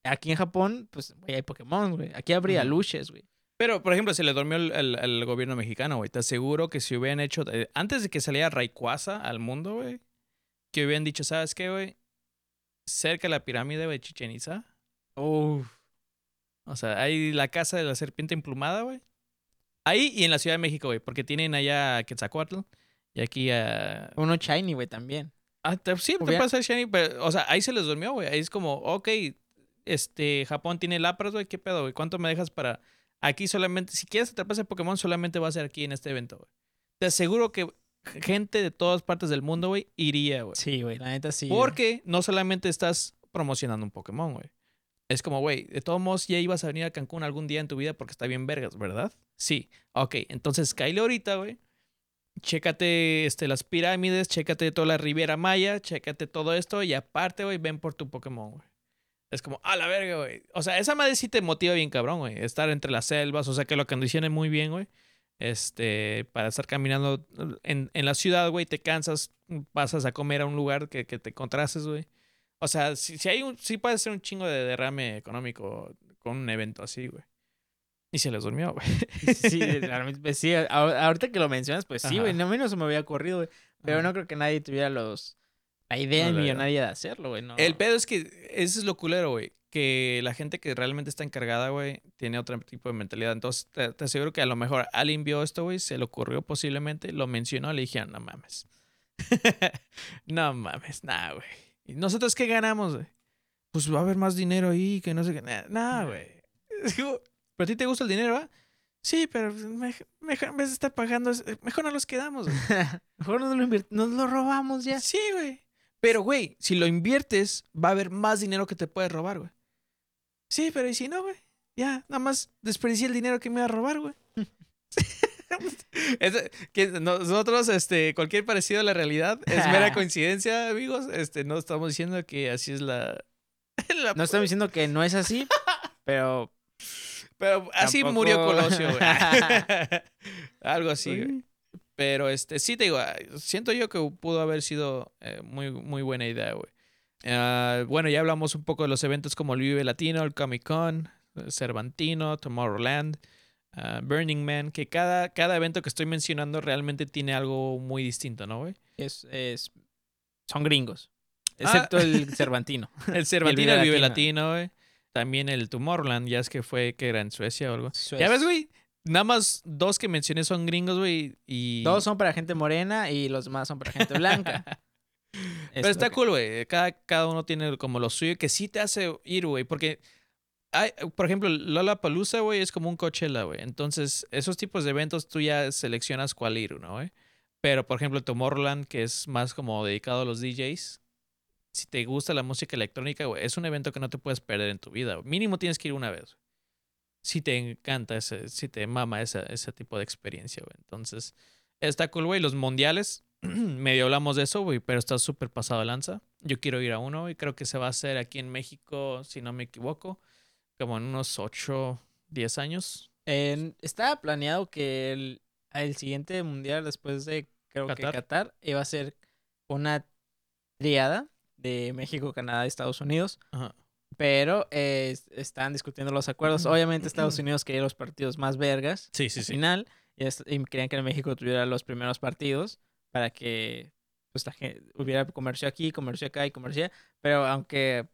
aquí en Japón, pues, güey, hay Pokémon, güey. Aquí habría luches, güey. Pero, por ejemplo, se le durmió el, el- el gobierno mexicano, güey. Te aseguro que si hubieran hecho, eh, antes de que saliera Rayquaza al mundo, güey, que hubieran dicho, ¿sabes qué, güey? Cerca de la pirámide de Chichen Itza. Uf. O sea, hay la casa de la serpiente emplumada, güey. Ahí y en la Ciudad de México, güey, porque tienen allá a Quetzalcóatl y aquí a... Uno shiny, güey, también. Ah, te- sí, te pasa Shiny, pero, o sea, ahí se les durmió, güey. Ahí es como, ok, este, Japón tiene lapras, güey, ¿qué pedo, güey? ¿Cuánto me dejas para...? Aquí solamente, si quieres atrapar ese Pokémon, solamente va a ser aquí en este evento, güey. Te aseguro que gente de todas partes del mundo, güey, iría, güey. Sí, güey, la neta sí. Porque no solamente estás promocionando un Pokémon, güey. Es como, güey, de todos modos ya ibas a venir a Cancún algún día en tu vida porque está bien vergas, ¿verdad? Sí. Ok, entonces cáile ahorita, güey. Chécate este, las pirámides, chécate toda la Riviera Maya, chécate todo esto y aparte, güey, ven por tu Pokémon, güey. Es como, a la verga, güey. O sea, esa madre sí te motiva bien cabrón, güey. Estar entre las selvas, o sea, que lo condicionen muy bien, güey. Este, para estar caminando en, en la ciudad, güey, te cansas, pasas a comer a un lugar que, que te contrastes, güey. O sea, si, si hay un, sí puede ser un chingo de derrame económico con un evento así, güey. Y se les durmió, güey. Sí, sí, ahorita que lo mencionas, pues sí, Ajá. güey, no menos se me había ocurrido, güey. Pero Ajá. no creo que nadie tuviera los la idea No, millonaria de hacerlo, güey, no. El pedo es que ese es lo culero, güey. Que la gente que realmente está encargada, güey, tiene otro tipo de mentalidad. Entonces, te, te aseguro que a lo mejor alguien vio esto, güey, se le ocurrió posiblemente, lo mencionó, le dijeron, no mames. [LAUGHS] no mames, nah, güey. ¿Y nosotros qué ganamos, güey? Pues va a haber más dinero ahí, que no sé qué. Nah, nah, güey. [LAUGHS] ¿Pero a ti te gusta el dinero, va? Sí, pero me- mejor en vez de estar pagando, es- mejor no los quedamos, güey. [LAUGHS] Mejor nos lo, nos lo robamos ya. Sí, güey. Pero, güey, si lo inviertes, va a haber más dinero que te puedes robar, güey. Sí, pero ¿y si no, güey? Ya, nada más desperdicié el dinero que me iba a robar, güey. [LAUGHS] [LAUGHS] Es- que nosotros, este, cualquier parecido a la realidad es mera [LAUGHS] coincidencia, amigos. Este, no estamos diciendo que así es la. [LAUGHS] la- No estamos diciendo que no es así, pero pero así tampoco- murió Colosio, güey. Algo así, güey. Pero este, sí te digo, ah, siento yo que pudo haber sido eh, muy, muy buena idea, güey. Ah, bueno, ya hablamos un poco de los eventos como el Vive Latino, el Comic Con, el Cervantino, Tomorrowland, ah, Burning Man, que cada, cada evento que estoy mencionando realmente tiene algo muy distinto, ¿no, güey? es, es son gringos. Ah. Excepto el [LAUGHS] Cervantino. El Cervantino, el Vive Latino. Güey. También el Tomorrowland, ya es que fue que era en Suecia o algo. Ya es. ves, güey, nada más dos que mencioné son gringos, güey, y... Dos son para gente morena y los demás son para gente blanca. [LAUGHS] Pero está cool, güey. Cada, cada uno tiene como lo suyo que sí te hace ir, güey. Porque, hay, por ejemplo, Lola Palusa, güey, es como un Coachella, güey. Entonces, esos tipos de eventos tú ya seleccionas cuál ir, ¿no, güey? Pero, por ejemplo, Tomorrowland, que es más como dedicado a los DJs. Si te gusta la música electrónica, güey, es un evento que no te puedes perder en tu vida. güey. Mínimo tienes que ir una vez. Si te encanta ese, si te mama esa, ese tipo de experiencia, güey. Entonces, está cool, güey. Los mundiales, [CLEARS THROAT] medio hablamos de eso, güey, pero está súper pasado de lanza. Yo quiero ir a uno y creo que se va a hacer aquí en México, si no me equivoco, como en unos 8, 10 años. En- estaba planeado que el, el siguiente mundial después de creo Qatar. que Qatar iba a ser una triada de México, Canadá y Estados Unidos, Ajá. pero eh, es- están discutiendo los acuerdos. Obviamente Estados Unidos quería los partidos más vergas Sí, sí, al sí. final y, es- y querían que México tuviera los primeros partidos para que pues, la gen- hubiera comercio aquí, comercio acá y comercio. Pero aunque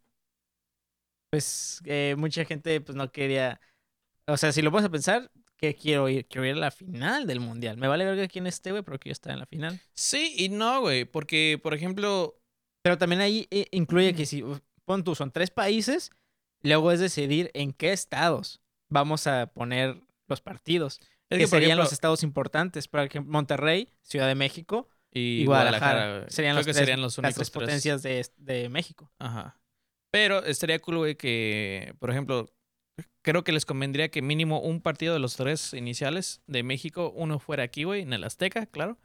pues eh, mucha gente pues no quería, o sea, si lo vamos a pensar, que quiero ir? Quiero ir a la final del mundial. Me vale verga quién esté, güey, pero quiero estar en la final. Sí y no, güey, porque, por ejemplo, Pero también ahí eh, incluye que si, pon tú, son tres países, luego es decidir en qué estados vamos a poner los partidos. es que serían ejemplo, los estados importantes. Por ejemplo, Monterrey, Ciudad de México y y Guadalajara. serían, los que tres- serían los las únicos tres tres. potencias de, de México. Ajá. Pero estaría cool, güey, que, por ejemplo, creo que les convendría que mínimo un partido de los tres iniciales de México, uno fuera aquí, güey, en el Azteca, claro.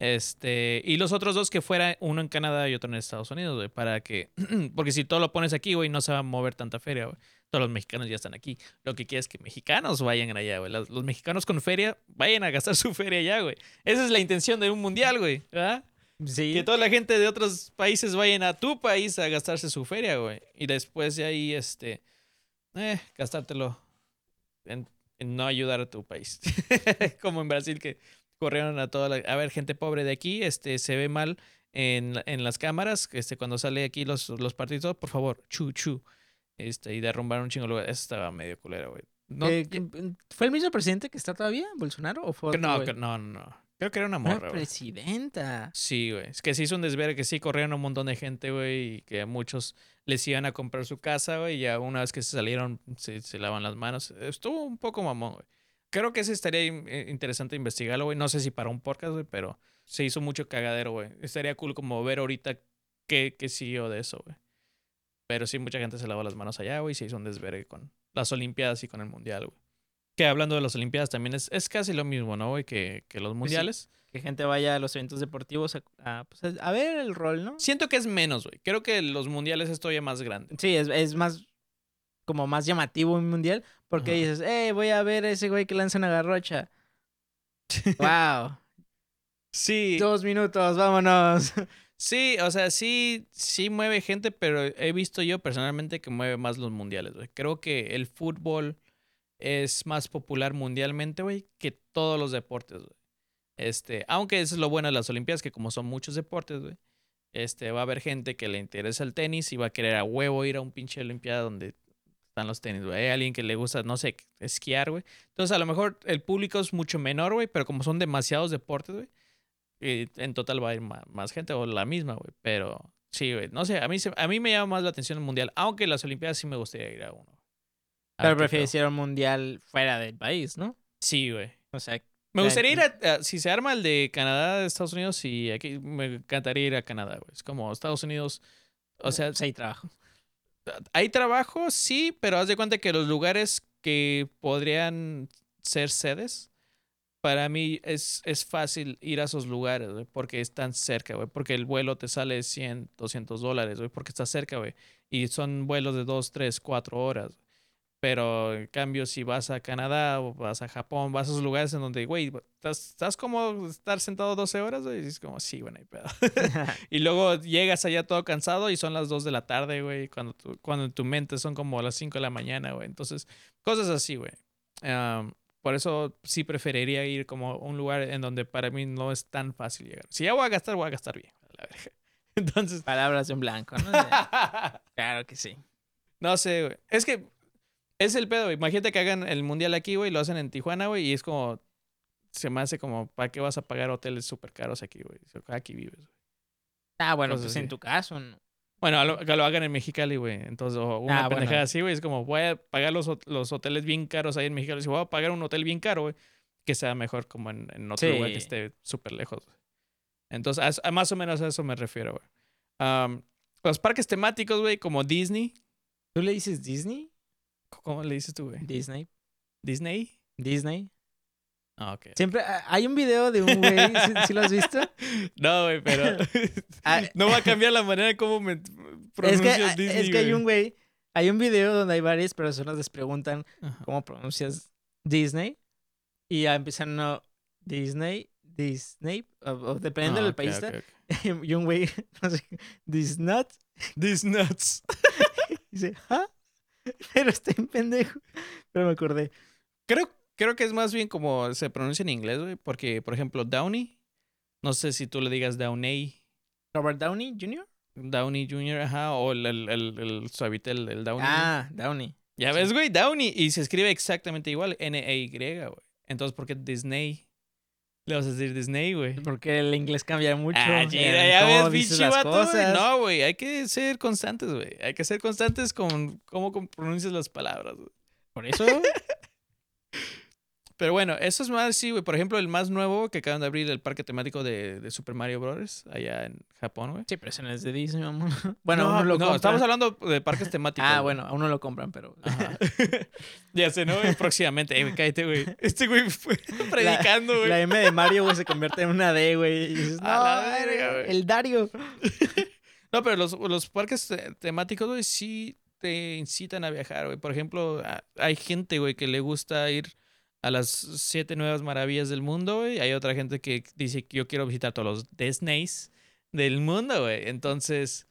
Este, y los otros dos que fuera uno en Canadá y otro en Estados Unidos, güey, para que, [CLEARS THROAT] porque si todo lo pones aquí, güey, no se va a mover tanta feria, güey. Todos los mexicanos ya están aquí. Lo que quieres es que mexicanos vayan allá, güey. Los, los mexicanos con feria vayan a gastar [LAUGHS] su feria allá, güey. Esa es la intención de un mundial, güey. ¿verdad? Sí. Que toda la gente de otros países vayan a tu país a gastarse su feria, güey. Y después de ahí, este, eh, gastártelo en, en no ayudar a tu país. [LAUGHS] Como en Brasil que corrieron a toda la... A ver, gente pobre de aquí, este, se ve mal en, en las cámaras, este, cuando sale aquí los, los partidos, por favor, chu, chu. Este, y derrumbaron un chingo de lugares. Eso estaba medio culero, güey. No, Eh, ¿Fue el mismo presidente que está todavía, Bolsonaro? ¿O fue otro no, no, no, no. Creo que era una morra, güey. presidenta. Sí, güey. Es que se hizo un desvergue, que sí corrieron un montón de gente, güey, y que a muchos les iban a comprar su casa, güey, y ya una vez que se salieron se, se lavan las manos. Estuvo un poco mamón, güey. Creo que ese estaría eh, interesante investigarlo, güey. No sé si para un podcast, güey, pero se hizo mucho cagadero, güey. Estaría cool como ver ahorita qué, qué siguió de eso, güey. Pero sí, mucha gente se lavó las manos allá, güey, y se hizo un desvergue con las Olimpiadas y con el Mundial, güey. Que hablando de las Olimpiadas también es, es casi lo mismo, ¿no, güey? Que, que los Pues sí. Mundiales. Que gente vaya a los eventos deportivos a, a, pues, a- a ver el rol, ¿no? Siento que es menos, güey. Creo que los mundiales es todavía más grande. Sí, es, es más como más llamativo un mundial porque Ajá. dices, hey, voy a ver a ese güey que lanza una garrocha. [LAUGHS] wow. Sí. Dos minutos, vámonos. [LAUGHS] Sí, o sea, sí, sí mueve gente, pero he visto yo personalmente que mueve más los mundiales, güey. Creo que el fútbol es más popular mundialmente, güey, que todos los deportes, güey. Este, aunque eso es lo bueno de las Olimpiadas, que como son muchos deportes, güey, este, va a haber gente que le interesa el tenis y va a querer a huevo ir a un pinche Olimpiada donde están los tenis, güey. Hay alguien que le gusta, no sé, esquiar, güey. Entonces, a lo mejor el público es mucho menor, güey, pero como son demasiados deportes, güey, en total va a ir más, gente o la misma, güey. Pero sí, güey. No sé, a mí, a mí me llama más la atención el mundial, aunque las Olimpiadas sí me gustaría ir a uno. Pero prefieres ir a un mundial fuera del país, ¿no? Sí, güey. O sea, Me gustaría ir a, a- si se arma el de Canadá, de Estados Unidos, y aquí me encantaría ir a Canadá, güey. Es como Estados Unidos, o sea, pues hay trabajo. hay trabajo, sí, pero haz de cuenta que los lugares que podrían ser sedes, para mí es, es fácil ir a esos lugares, güey, porque están cerca, güey, porque el vuelo te sale 100, 200 dólares, güey, porque está cerca, güey, y son vuelos de 2, 3, 4 horas. Pero en cambio, si vas a Canadá o vas a Japón, vas a esos lugares en donde, güey, ¿estás, estás como estar sentado 12 horas, güey? Y es como, sí, bueno, hay pedo. [LAUGHS] [LAUGHS] Y luego llegas allá todo cansado y son las 2 de la tarde, güey, cuando, tu- cuando en tu mente son como las 5 de la mañana, güey. Entonces, cosas así, güey. Am, por eso sí preferiría ir como a un lugar en donde para mí no es tan fácil llegar. Si ya voy a gastar, voy a gastar bien. la verga. [LAUGHS] Entonces, Palabras en blanco, ¿no? claro que sí. no sé, güey. Es que es el pedo, güey. Imagínate que hagan el mundial aquí, güey, lo hacen en Tijuana, güey, y es como, se me hace como, ¿para qué vas a pagar hoteles súper caros aquí, güey? Aquí vives, güey. Ah, bueno, Cosas pues en tu caso, no. Bueno, a lo- que lo hagan en Mexicali, güey. Entonces, o una Ah, bueno. pendejada así, güey. Es como, voy a pagar los, los hoteles bien caros ahí en Mexicali. Si voy a pagar un hotel bien caro, güey, que sea mejor como en, en otro lugar que esté súper lejos. güey. Entonces, a, a más o menos a eso me refiero, güey. Los parques temáticos, güey, como Disney. ¿Tú le dices Disney? ¿Cómo le dices tú, güey? Disney. ¿Disney? Disney. Ah, ok. Siempre ah, hay un video de un güey, ¿sí, sí lo has visto? [LAUGHS] No, güey, pero [LAUGHS] Ah, [LAUGHS] no va a cambiar la manera en cómo me es que, pronuncias ah, Disney, es que hay güey. un güey, hay un video donde hay varias personas les preguntan Ajá. cómo pronuncias Disney y ya empiezan no Disney, Disney, o, o dependiendo Ah, del ok, país, y un güey, no sé, Disney, These nuts. dice, ¿ah? [LAUGHS] Pero está en pendejo. Pero me acordé. Creo, creo que es más bien como se pronuncia en inglés, güey. Porque, por ejemplo, Downey. No sé si tú le digas Downey. Robert Downey Jr. Downey Jr., ajá. O el, el, el, el suavitel, el Downey. Ah, Downey. ya sí. ves, güey, Downey. Y se escribe exactamente igual. N-E-Y, güey. Entonces, ¿por qué Disney? Le vas a decir Disney, güey. Porque el inglés cambia mucho. Ah, ya ves, cosas. No, güey, hay que ser constantes, güey. Hay que ser constantes con cómo pronuncias las palabras, güey. Por eso. [LAUGHS] Pero bueno, eso es más, sí, güey. Por ejemplo, el más nuevo que acaban de abrir, el parque temático de, de Super Mario Bros. allá en Japón, güey. sí, pero eso no es de Disney, mamón. [LAUGHS] Bueno, no, uno lo no, compra. estamos hablando de parques temáticos. Ah, bueno, a uno lo compran, pero. Ajá. [LAUGHS] ya sé, ¿no? Próximamente. Cállate, güey. [LAUGHS] Este güey fue predicando, güey. La M de Mario, güey, se convierte en una D, güey. Y dices, no, A la verga, güey. el Dario. No, pero los, los parques te- temáticos, güey, sí te incitan a viajar, güey. Por ejemplo, hay gente, güey, que le gusta ir a las siete nuevas maravillas del mundo, güey. Hay otra gente que dice que yo quiero visitar todos los Disneys del mundo, güey. Entonces,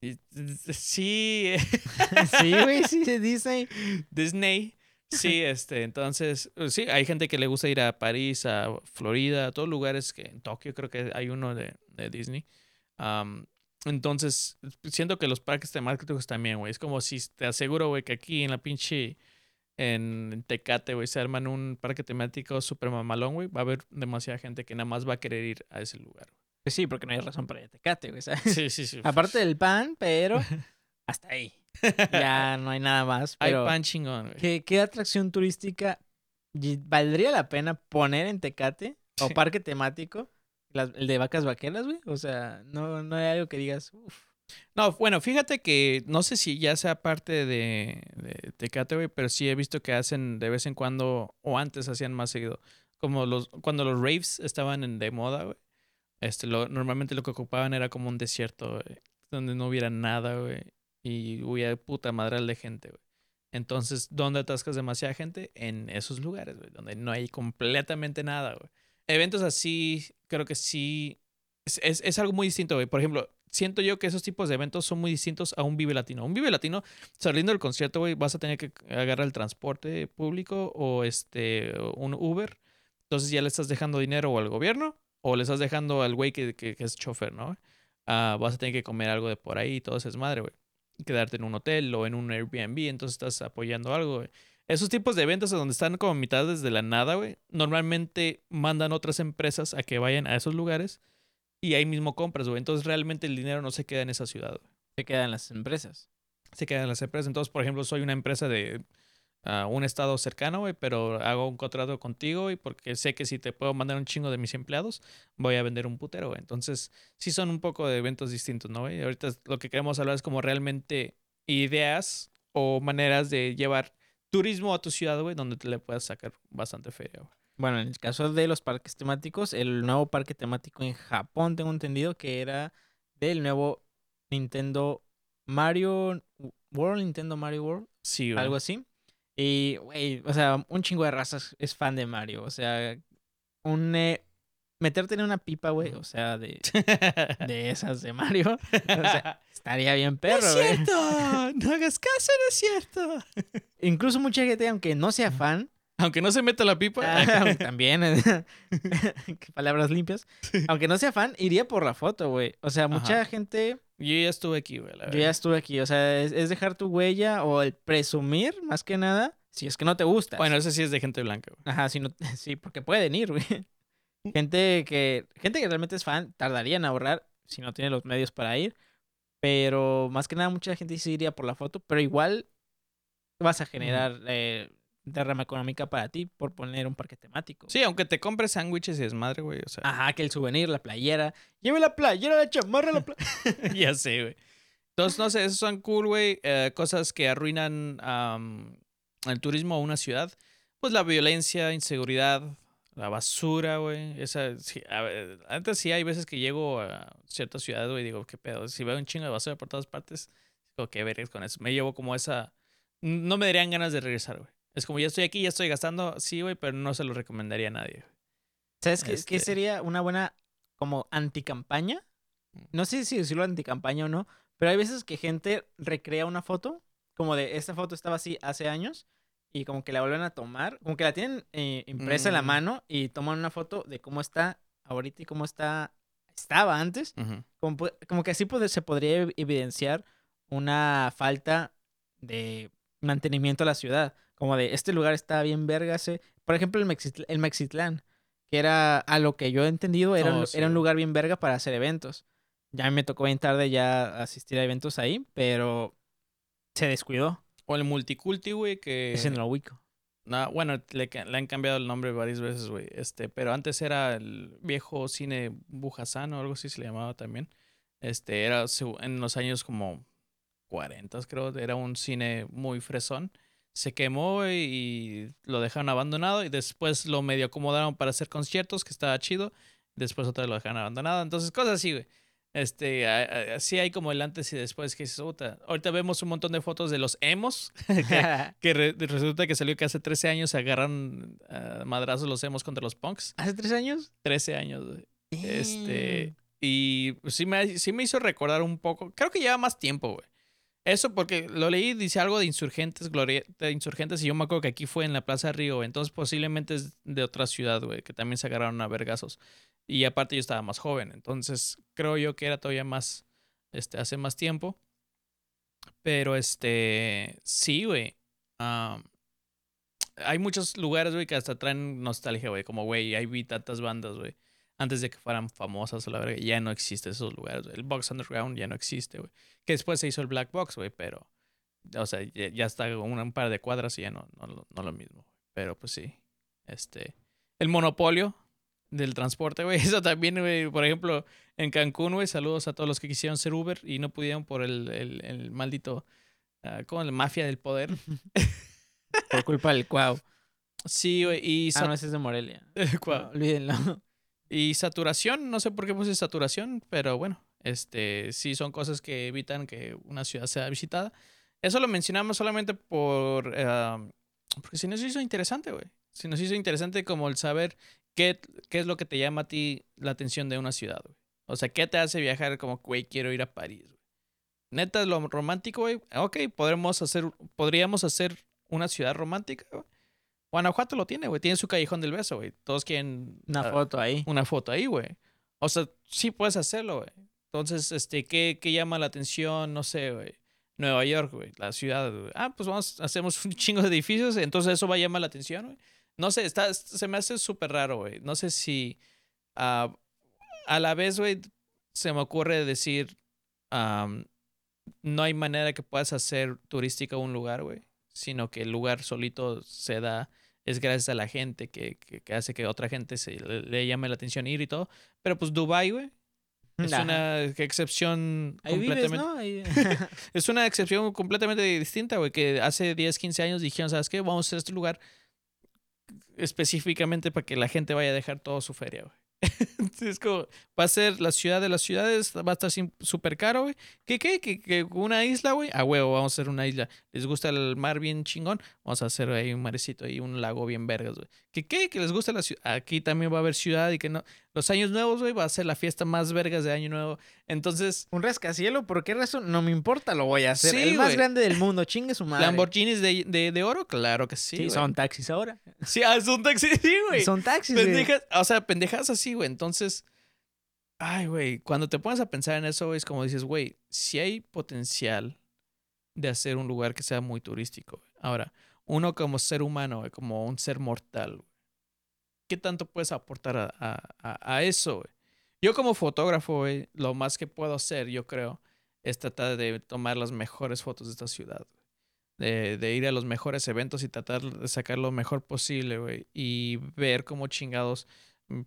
[LAUGHS] Sí, sí, güey, sí, dice. Disney. Sí, [LAUGHS] este, entonces, eh, sí, hay gente que le gusta ir a París, a Florida, a todos lugares que en Tokio creo que hay uno de, de Disney. Entonces, siento que los parques temáticos también, güey. Es como si te aseguro, güey, que aquí en la pinche, en Tecate, güey, se arman un parque temático súper mamalón, güey. Va a haber demasiada gente que nada más va a querer ir a ese lugar. Pues sí, porque no hay razón para ir a Tecate, güey, ¿sabes? Sí, sí, sí. [LAUGHS] Aparte del pan, pero [LAUGHS] hasta ahí. [LAUGHS] Ya no hay nada más. hay pan chingón, güey. ¿qué, qué atracción turística valdría la pena poner en Tecate o parque temático? Las- el de vacas vaqueras, güey. O sea, no, no hay algo que digas, uff. No, bueno, fíjate que no sé si ya sea parte de, de Tecate, pero sí he visto que hacen de vez en cuando, o antes hacían más seguido, como los, cuando los raves estaban en, de moda, güey. Este, lo, normalmente lo que ocupaban era como un desierto, güey, donde no hubiera nada, güey, y hubiera puta madral de gente, güey. Entonces, ¿dónde atascas demasiada gente? En esos lugares, güey, donde no hay completamente nada, güey. Eventos así, creo que sí, es, es, es algo muy distinto, güey. Por ejemplo, siento yo que esos tipos de eventos son muy distintos a un Vive Latino. Un Vive Latino, saliendo del concierto, güey, vas a tener que agarrar el transporte público o este un Uber. Entonces ya le estás dejando dinero al gobierno o le estás dejando al güey que, es chofer, ¿no? Ah, vas a tener que comer algo de por ahí y todo eso es madre, güey. Quedarte en un hotel o en un Airbnb, entonces estás apoyando algo, güey. Esos tipos de eventos donde están como mitades de la nada, güey, normalmente mandan otras empresas a que vayan a esos lugares y ahí mismo compras, güey. Entonces realmente el dinero no se queda en esa ciudad, güey. Se quedan las empresas. Se queda en las empresas. Entonces, por ejemplo, soy una empresa de ah, un estado cercano, güey, pero hago un contrato contigo y porque sé que si te puedo mandar un chingo de mis empleados, voy a vender un putero, güey. Entonces, sí son un poco de eventos distintos, ¿no, güey? Ahorita lo que queremos hablar es como realmente ideas o maneras de llevar turismo a tu ciudad, güey, donde te le puedas sacar bastante feria, güey. Bueno, en el caso de los parques temáticos, el nuevo parque temático en Japón, tengo entendido que era del nuevo Nintendo Mario World, Nintendo Mario World, Sí, güey. algo así. Y, güey, o sea, un chingo de razas es fan de Mario. O sea, un... eh, meterte en una pipa, güey, o sea, de, [LAUGHS] de esas de Mario, o sea, [LAUGHS] estaría bien perro, ¡No es cierto! ¡No hagas caso, no es cierto! Incluso mucha gente, aunque no sea fan, Aunque no se meta la pipa. Ah, [LAUGHS] también. [LAUGHS] Qué palabras limpias. Aunque no sea fan, iría por la foto, güey. O sea, mucha Ajá. gente. Yo ya estuve aquí, güey. Yo ya estuve aquí. O sea, es, es dejar tu huella o el presumir, más que nada, si es que no te gusta. Bueno, ese sí es de gente blanca, güey. Ajá, si no, [LAUGHS] sí, porque pueden ir, güey. Gente que, gente que realmente es fan tardaría en ahorrar si no tiene los medios para ir. Pero más que nada, mucha gente sí iría por la foto. Pero igual vas a generar eh, derrama económica para ti por poner un parque temático. Sí, aunque te compres sándwiches y desmadre, güey. O sea, Ajá, que el souvenir, la playera. Lleve la playera, la chamarra, la playera. [LAUGHS] [LAUGHS] ya sé, güey. Entonces, no sé, esos son cool, güey. eh, cosas que arruinan am, el turismo a una ciudad. Pues la violencia, inseguridad, la basura, güey. Esa, sí, a ver, antes sí hay veces que llego a ciertas ciudades, güey, y digo, qué pedo. Si veo un chingo de basura por todas partes, digo, qué vergas con eso. Me llevo como esa. No me darían ganas de regresar, güey. Es como, ya estoy aquí, ya estoy gastando, sí, güey, pero no se lo recomendaría a nadie. ¿Sabes qué, qué Este- sería una buena como anticampaña? No sé si decirlo anticampaña o no, pero hay veces que gente recrea una foto, como de esta foto estaba así hace años, y como que la vuelven a tomar, como que la tienen eh, impresa en la Mm. mano y toman una foto de cómo está ahorita y cómo está estaba antes. Como, como que así se podría ev- evidenciar una falta de mantenimiento a la ciudad. Como de este lugar está bien vergase. Por ejemplo, el, Mexitl- el Mexitlán, que era a lo que yo he entendido, era, un, Oh, sí. era un lugar bien verga para hacer eventos. Ya me tocó bien tarde ya asistir a eventos ahí, pero se descuidó. O el multiculti, güey, que... Ese no lo ubico. No, bueno, le, le han cambiado el nombre varias veces, güey. Este, pero antes era el viejo cine Bujasán o algo así se le llamaba también. Este, era en los años como 40, creo. Era un cine muy fresón. Se quemó y lo dejaron abandonado y después lo medio acomodaron para hacer conciertos, que estaba chido. Después otra vez lo dejaron abandonado. Entonces, cosas así, güey. Este, así hay como el antes y después que dices, "Puta". Ahorita vemos un montón de fotos de los emos [LAUGHS] que, [LAUGHS] que re- resulta que salió que hace 13 años se agarran a madrazos los emos contra los punks. ¿Hace tres años? 13 años, güey. Este, Y sí me, sí me hizo recordar un poco. Creo que lleva más tiempo, güey. Eso porque lo leí, dice algo de insurgentes, de insurgentes, y yo me acuerdo que aquí fue en la Plaza Río, entonces posiblemente es de otra ciudad, güey, que también se agarraron a vergazos. Y aparte yo estaba más joven, entonces creo yo que era todavía más, este, hace más tiempo. Pero este, sí, güey. hay muchos lugares, güey, que hasta traen nostalgia, güey, como, güey, ahí vi tantas bandas, güey antes de que fueran famosas o la verdad, ya no existe esos lugares. El Box Underground ya no existe, güey. Que después se hizo el Black Box, güey, pero, o sea, ya, está un, par de cuadras y ya no, no, no lo mismo. Pero pues sí, este, el monopolio del transporte, güey, [LAUGHS] eso también, güey, por ejemplo, en Cancún, güey, saludos a todos los que quisieron ser Uber y no pudieron por el, el, el maldito, uh, como la mafia del poder. [LAUGHS] por culpa del Cuau. Sí, güey, y... Ah, no, ese es de Morelia. [LAUGHS] Cuau. olvídenlo. Y saturación, no sé por qué puse saturación, pero bueno, este sí son cosas que evitan que una ciudad sea visitada. Eso lo mencionamos solamente por... porque si nos hizo interesante, güey. Si nos hizo interesante como el saber qué, qué es lo que te llama a ti la atención de una ciudad, güey. O sea, ¿qué te hace viajar como, güey, quiero ir a París, güey? Neta, lo romántico, güey. Ok, podremos hacer, podríamos hacer una ciudad romántica, güey. Guanajuato lo tiene, güey. Tiene su callejón del beso, güey. Todos quieren. Una ah, foto ahí. Una foto ahí, güey. O sea, sí puedes hacerlo, güey. Entonces, este, ¿qué, ¿qué, llama la atención? No sé, güey. Nueva York, güey. La ciudad, güey. Ah, pues vamos, hacemos un [LAUGHS] chingo de edificios. Entonces eso va a llamar la atención, güey. No sé, está, se me hace súper raro, güey. No sé si. Uh, a la vez, güey, se me ocurre decir. no hay manera que puedas hacer turística un lugar, güey. Sino que el lugar solito se da es gracias a la gente que, que, hace que otra gente se le, llame la atención ir y todo. Pero pues Dubai, güey. Es una excepción completamente. [LAUGHS] es una excepción completamente distinta, güey. Que hace 10, 15 años dijeron, ¿sabes qué? Vamos a hacer este lugar específicamente para que la gente vaya a dejar todo su feria, güey. [LAUGHS] es como, va a ser la ciudad de las ciudades, va a estar súper caro, güey. ¿Qué, qué? ¿Que, una isla, güey? A huevo, vamos a hacer una isla. ¿Les gusta el mar bien chingón? Vamos a hacer ahí un marecito, ahí un lago bien vergas, güey. ¿Qué, qué? ¿Que les gusta la ciudad? Aquí también va a haber ciudad y que no. Los años nuevos, güey, va a ser la fiesta más vergas de año nuevo. Entonces. Un rascacielo, ¿por qué razón? No me importa, lo voy a hacer. el más grande del mundo, chingue su madre. ¿Lamborghinis de, de, de oro? Claro que sí. Sí, son taxis ahora. Sí, ah, son taxis, [LAUGHS] sí, güey. Son taxis, pendejas, O sea, pendejas así, güey. Entonces. Ay, güey. Cuando te pones a pensar en eso, es como dices, güey, si hay potencial de hacer un lugar que sea muy turístico. Ahora, uno como ser humano, como un ser mortal, ¿qué tanto puedes aportar a, a, a eso, güey? Yo como fotógrafo, güey, lo más que puedo hacer, yo creo, es tratar de tomar las mejores fotos de esta ciudad. De, de, ir a los mejores eventos y tratar de sacar lo mejor posible, güey. Y ver cómo chingados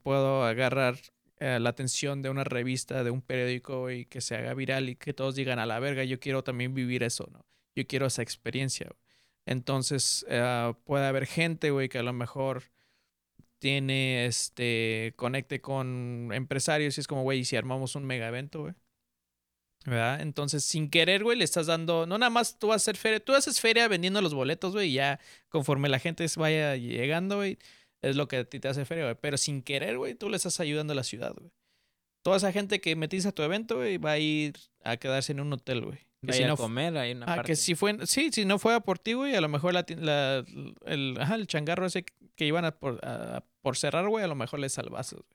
puedo agarrar eh, la atención de una revista, de un periódico y que se haga viral y que todos digan a la verga, yo quiero también vivir eso, ¿no? Yo quiero esa experiencia. Entonces, eh, puede haber gente, güey, que a lo mejor tiene este conecte con empresarios y es como, güey, si armamos un mega evento, güey. ¿Verdad? Entonces, sin querer, güey, le estás dando, no nada más tú vas a hacer feria, tú haces feria vendiendo los boletos, güey, y ya conforme la gente vaya llegando, güey, es lo que a ti te hace feria, güey. Pero sin querer, güey, tú le estás ayudando a la ciudad, güey. Toda esa gente que metiste a tu evento, güey, va a ir a quedarse en un hotel, güey. Que si no, a comer ahí una ah, que si fue, sí, si no fue por ti, güey, a lo mejor la, la el, ajá, el changarro ese que iban a por, por cerrar, güey, a lo mejor le salvaste, güey.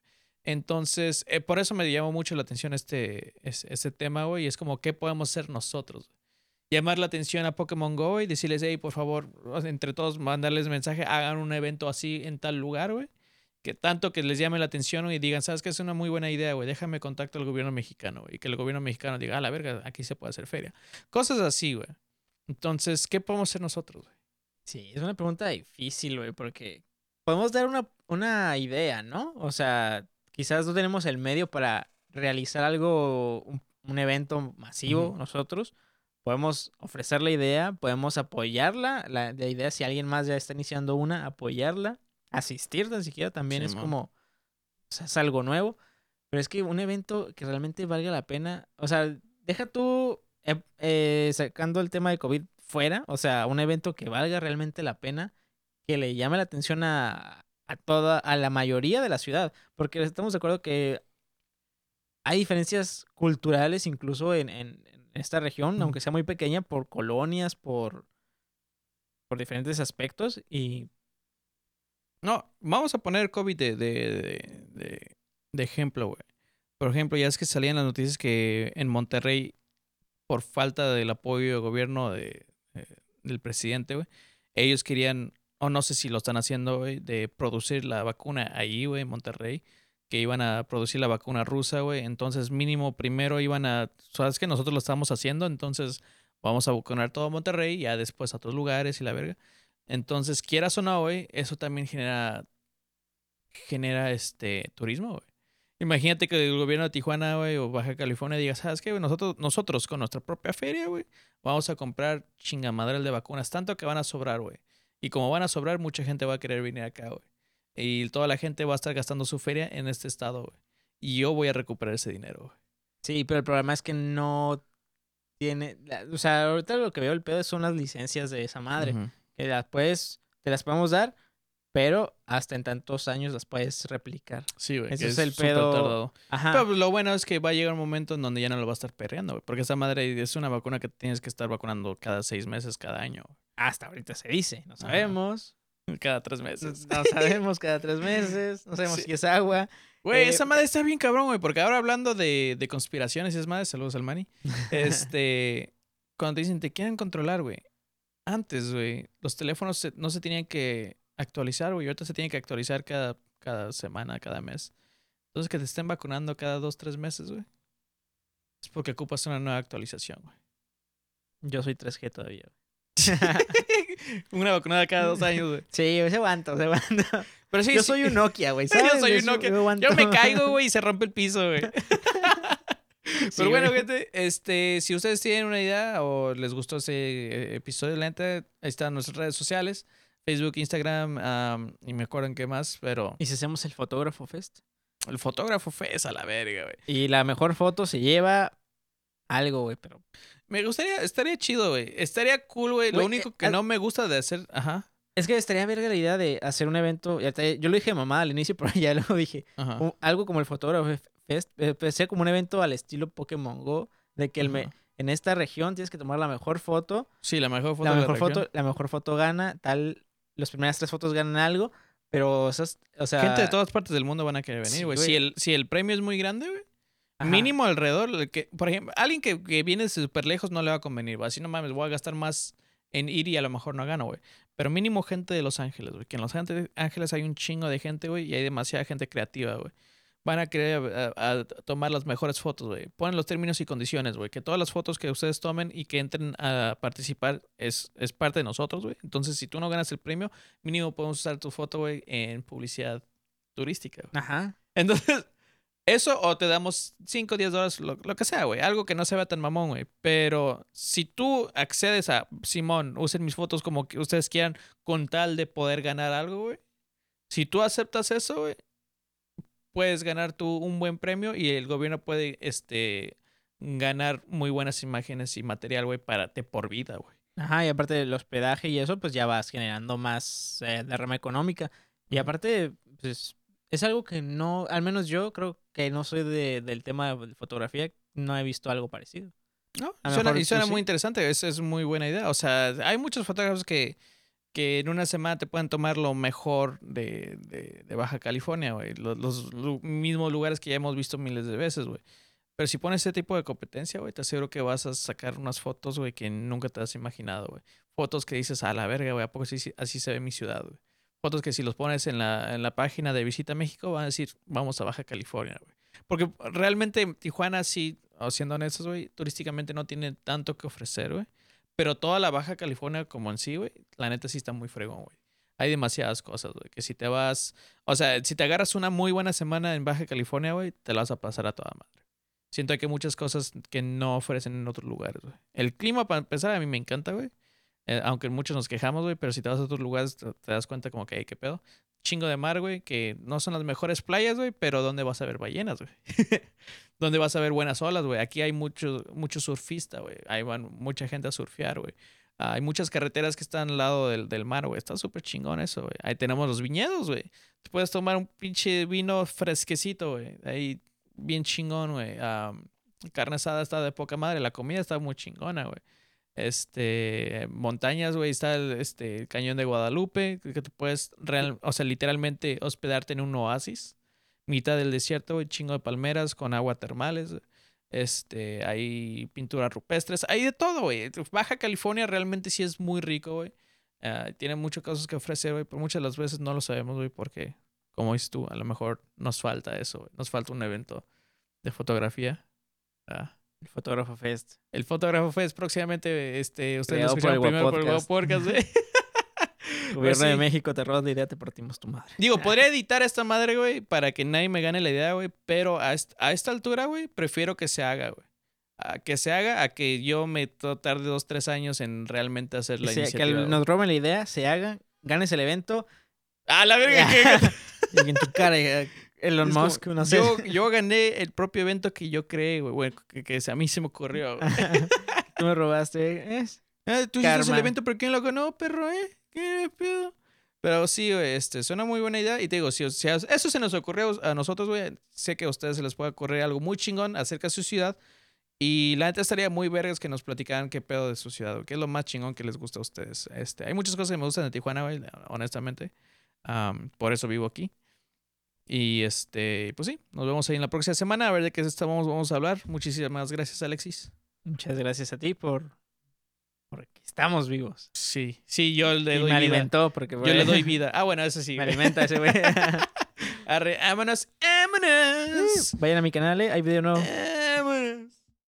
Entonces, eh, por eso me llamó mucho la atención este, ese, tema, güey, y es como, ¿qué podemos hacer nosotros? Llamar la atención a Pokémon Go y decirles, hey, por favor, entre todos, mandarles mensaje, hagan un evento así en tal lugar, güey que tanto que les llame la atención y digan, sabes que es una muy buena idea, güey, déjame contacto al gobierno mexicano, y que el gobierno mexicano diga, ah, la verga, aquí se puede hacer feria. Cosas así, güey. Entonces, ¿qué podemos hacer nosotros, güey? Sí, es una pregunta difícil, güey, porque podemos dar una, una idea, ¿no? O sea, quizás no tenemos el medio para realizar algo, un, evento masivo nosotros. Podemos ofrecer la idea, podemos apoyarla, la, la idea si alguien más ya está iniciando una, apoyarla asistir tan siquiera también es como, o sea, es algo nuevo. Pero es que un evento que realmente valga la pena, o sea, deja tú eh, eh, sacando el tema de COVID fuera, o sea, un evento que valga realmente la pena, que le llame la atención a, a toda, a la mayoría de la ciudad, porque estamos de acuerdo que hay diferencias culturales incluso en, en- en esta región, aunque sea muy pequeña, por colonias, por, por diferentes aspectos. Y No, vamos a poner COVID de, de, de, de- de ejemplo, güey. Por ejemplo, ya es que salían las noticias que en Monterrey, por falta del apoyo del gobierno de, eh, del presidente, güey, ellos querían, o no sé si lo están haciendo, güey, de producir la vacuna ahí, güey, en Monterrey, que iban a producir la vacuna rusa, güey. Entonces, mínimo, primero iban a, sabes que nosotros lo estamos haciendo, entonces vamos a vacunar todo Monterrey, ya después a otros lugares y la verga. Entonces, quieras o no, güey, eso también genera genera este turismo, güey. Imagínate que el gobierno de Tijuana, güey, o Baja California diga, ¿sabes qué, güey? Nosotros, nosotros con nuestra propia feria, güey, vamos a comprar chingamadral de vacunas, tanto que van a sobrar, güey. Y como van a sobrar, mucha gente va a querer venir acá, güey. Y toda la gente va a estar gastando su feria en este estado, güey. Y yo voy a recuperar ese dinero, güey. sí, pero el problema es que no tiene. O sea, ahorita lo que veo el pedo son las licencias de esa madre. Que las puedes, te las podemos dar, pero hasta en tantos años las puedes replicar. Sí, güey. Ese es el pedo. tardado. Ajá. Pero pues, lo bueno es que va a llegar un momento en donde ya no lo va a estar perreando, güey. Porque esa madre es una vacuna que tienes que estar vacunando cada seis meses, cada año. Hasta ahorita se dice. No Ajá. sabemos. Cada tres meses. No sabemos cada tres [LAUGHS] meses. No sabemos Sí. si es agua. Güey, Eh, esa madre está bien cabrón, güey. Porque ahora hablando de, de conspiraciones y es madre, saludos al Manny. [LAUGHS] Este, cuando te dicen te quieren controlar, güey. Antes, güey, los teléfonos se- no se tenían que actualizar, güey. Ahorita se tienen que actualizar cada, cada semana, cada mes. Entonces, que te estén vacunando cada dos, tres meses, güey. Es porque ocupas una nueva actualización, güey. Yo soy 3G todavía. [LAUGHS] una vacunada cada dos años, güey. Sí, se aguanta, se aguanta. Pero sí, Yo soy un Nokia, güey. [LAUGHS] Yo soy un Nokia. aguanto. Yo me caigo, [LAUGHS] güey, y se rompe el piso, güey. Sí, Pero bueno, güey. gente, este, si ustedes tienen una idea o les gustó ese eh, episodio, la neta, ahí están nuestras redes sociales, Facebook, Instagram, am, y me acuerdo en qué más, pero ¿Y si hacemos el fotógrafo fest? el fotógrafo fue esa la verga, güey. Y la mejor foto se lleva algo, güey, pero... Me gustaría, estaría chido, güey. Estaría cool, güey. Lo único eh, que al- no me gusta de hacer, ajá, Es que estaría verga la idea de hacer un evento. Yo lo dije mamá al inicio, [LAUGHS] pero ya luego dije. ajá. algo como el fotógrafo fest. eh, pues, sea como un evento al estilo Pokémon Go. De que el me- en esta región tienes que tomar la mejor foto. Sí, la mejor foto la de mejor región. foto, la mejor foto gana. Tal. Las primeras tres fotos ganan algo. Pero esas, o sea. Gente de todas partes del mundo van a querer venir, Sí, güey. güey. si, el, si el premio es muy grande, güey. Ajá. Mínimo alrededor, que, por ejemplo, alguien que, que viene súper lejos no le va a convenir, güey. Así no mames, voy a gastar más en ir y a lo mejor no gano, güey. Pero mínimo gente de Los Ángeles, güey. Que en Los Ángeles hay un chingo de gente, güey, y hay demasiada gente creativa, güey. Van a querer a- a- a tomar las mejores fotos, güey. Ponen los términos y condiciones, güey. Que todas las fotos que ustedes tomen y que entren a participar es, es parte de nosotros, güey. Entonces, si tú no ganas el premio, mínimo podemos usar tu foto, güey, en publicidad turística, güey. Ajá. Entonces, eso o te damos 5 o 10 dólares, lo, que sea, güey. Algo que no se vea tan mamón, güey. Pero si tú accedes a, Simón, usen mis fotos como que ustedes quieran con tal de poder ganar algo, güey. Si tú aceptas eso, güey, puedes ganar tú un buen premio y el gobierno puede, este, ganar muy buenas imágenes y material, güey, para de por vida, güey. Ajá. Y aparte del hospedaje y eso, pues ya vas generando más eh, derrama económica. Y aparte, pues. Es algo que no, al menos yo creo que no soy de, del tema de fotografía, no he visto algo parecido. No, suena, y suena sí. muy interesante, es, es muy buena idea. O sea, hay muchos fotógrafos que, que en una semana te pueden tomar lo mejor de, de, de Baja California, güey. Los, los mismos lugares que ya hemos visto miles de veces, güey. Pero si pones ese tipo de competencia, güey, te aseguro que vas a sacar unas fotos, güey, que nunca te has imaginado, güey. Fotos que dices, a la verga, güey, ¿a poco así, así se ve mi ciudad, güey? Fotos que si los pones en la, en la página de Visita México van a decir, vamos a Baja California, güey. Porque realmente Tijuana, sí, siendo honestos, güey, turísticamente no tiene tanto que ofrecer, güey. Pero toda la Baja California como en sí, güey, la neta sí está muy fregón, güey. Hay demasiadas cosas, güey, que si te vas, o sea, si te agarras una muy buena semana en Baja California, güey, te la vas a pasar a toda madre. Siento que hay muchas cosas que no ofrecen en otros lugares, güey. El clima, para empezar, a mí me encanta, güey. Eh, aunque muchos nos quejamos, güey, pero si te vas a otros lugares te, das cuenta como que, hey, qué pedo. Chingo de mar, güey, que no son las mejores playas, güey, pero ¿dónde vas a ver ballenas, güey? [LAUGHS] ¿Dónde vas a ver buenas olas, güey? Aquí hay mucho, mucho surfista, güey. Ahí van mucha gente a surfear, güey. Ah, hay muchas carreteras que están al lado del, del mar, güey. Está súper chingón eso, güey. Ahí tenemos los viñedos, güey. Te puedes tomar un pinche vino fresquecito, güey. Ahí bien chingón, güey. Am, carne asada está de poca madre. La comida está muy chingona, güey. Este, montañas, güey, está el este, cañón de Guadalupe, que te puedes, real, o sea, literalmente hospedarte en un oasis, mitad del desierto, güey, chingo de palmeras con agua termales, este, hay pinturas rupestres, hay de todo, güey. Baja California realmente sí es muy rico, güey. Ah, tiene muchas cosas que ofrecer, güey, pero muchas de las veces no lo sabemos, güey, porque, como dices tú, a lo mejor nos falta eso, güey. Nos falta un evento de fotografía. Ah, El fotógrafo Fest. el fotógrafo Fest próximamente, este, ustedes lo Creado por el escucharon primero por el. Podcast, güey. [LAUGHS] Gobierno de. México, te robas la idea, te partimos tu madre. Digo, podría editar esta madre, güey, para que nadie me gane la idea, güey, pero a, est- a esta altura, güey, prefiero que se haga, güey. A que se haga, a que yo me tarde dos, tres años en realmente hacer la Que, se- que nos roben la idea, se haga, ganes el evento ¡Ah, la verga! [LAUGHS] [LAUGHS] que- en tu cara, eh, Elon como, Musk, no sé. Yo, [LAUGHS] yo gané el propio evento que yo creé, güey, güey, que, que a mí se me ocurrió. [LAUGHS] Tú me robaste. Es, [LAUGHS] Ah, Tú hiciste el evento, pero ¿quién lo ganó, perro, eh? ¿Qué pedo? Pero sí, este, suena muy buena idea. Y te digo, si, sea, eso se nos ocurrió a nosotros, güey. Sé que a ustedes se les puede ocurrir algo muy chingón acerca de su ciudad. Y la neta estaría muy vergas que nos platicaran qué pedo de su ciudad. ¿Qué es lo más chingón que les gusta a ustedes? Este, hay muchas cosas que me gustan de Tijuana, güey, honestamente. Am, por eso vivo aquí. Y este, pues sí, nos vemos ahí en la próxima semana a ver de qué estamos, vamos a hablar. Muchísimas gracias, Alexis. muchas gracias a ti por. Porque estamos vivos. Sí, sí, yo le Y doy me vida. alimentó porque. Yo le doy [LAUGHS] vida. Ah, bueno, eso sí. Me alimenta ese güey. [LAUGHS] Arre, vámonos, vámonos. Vayan a mi canal, eh, hay video nuevo. Eh,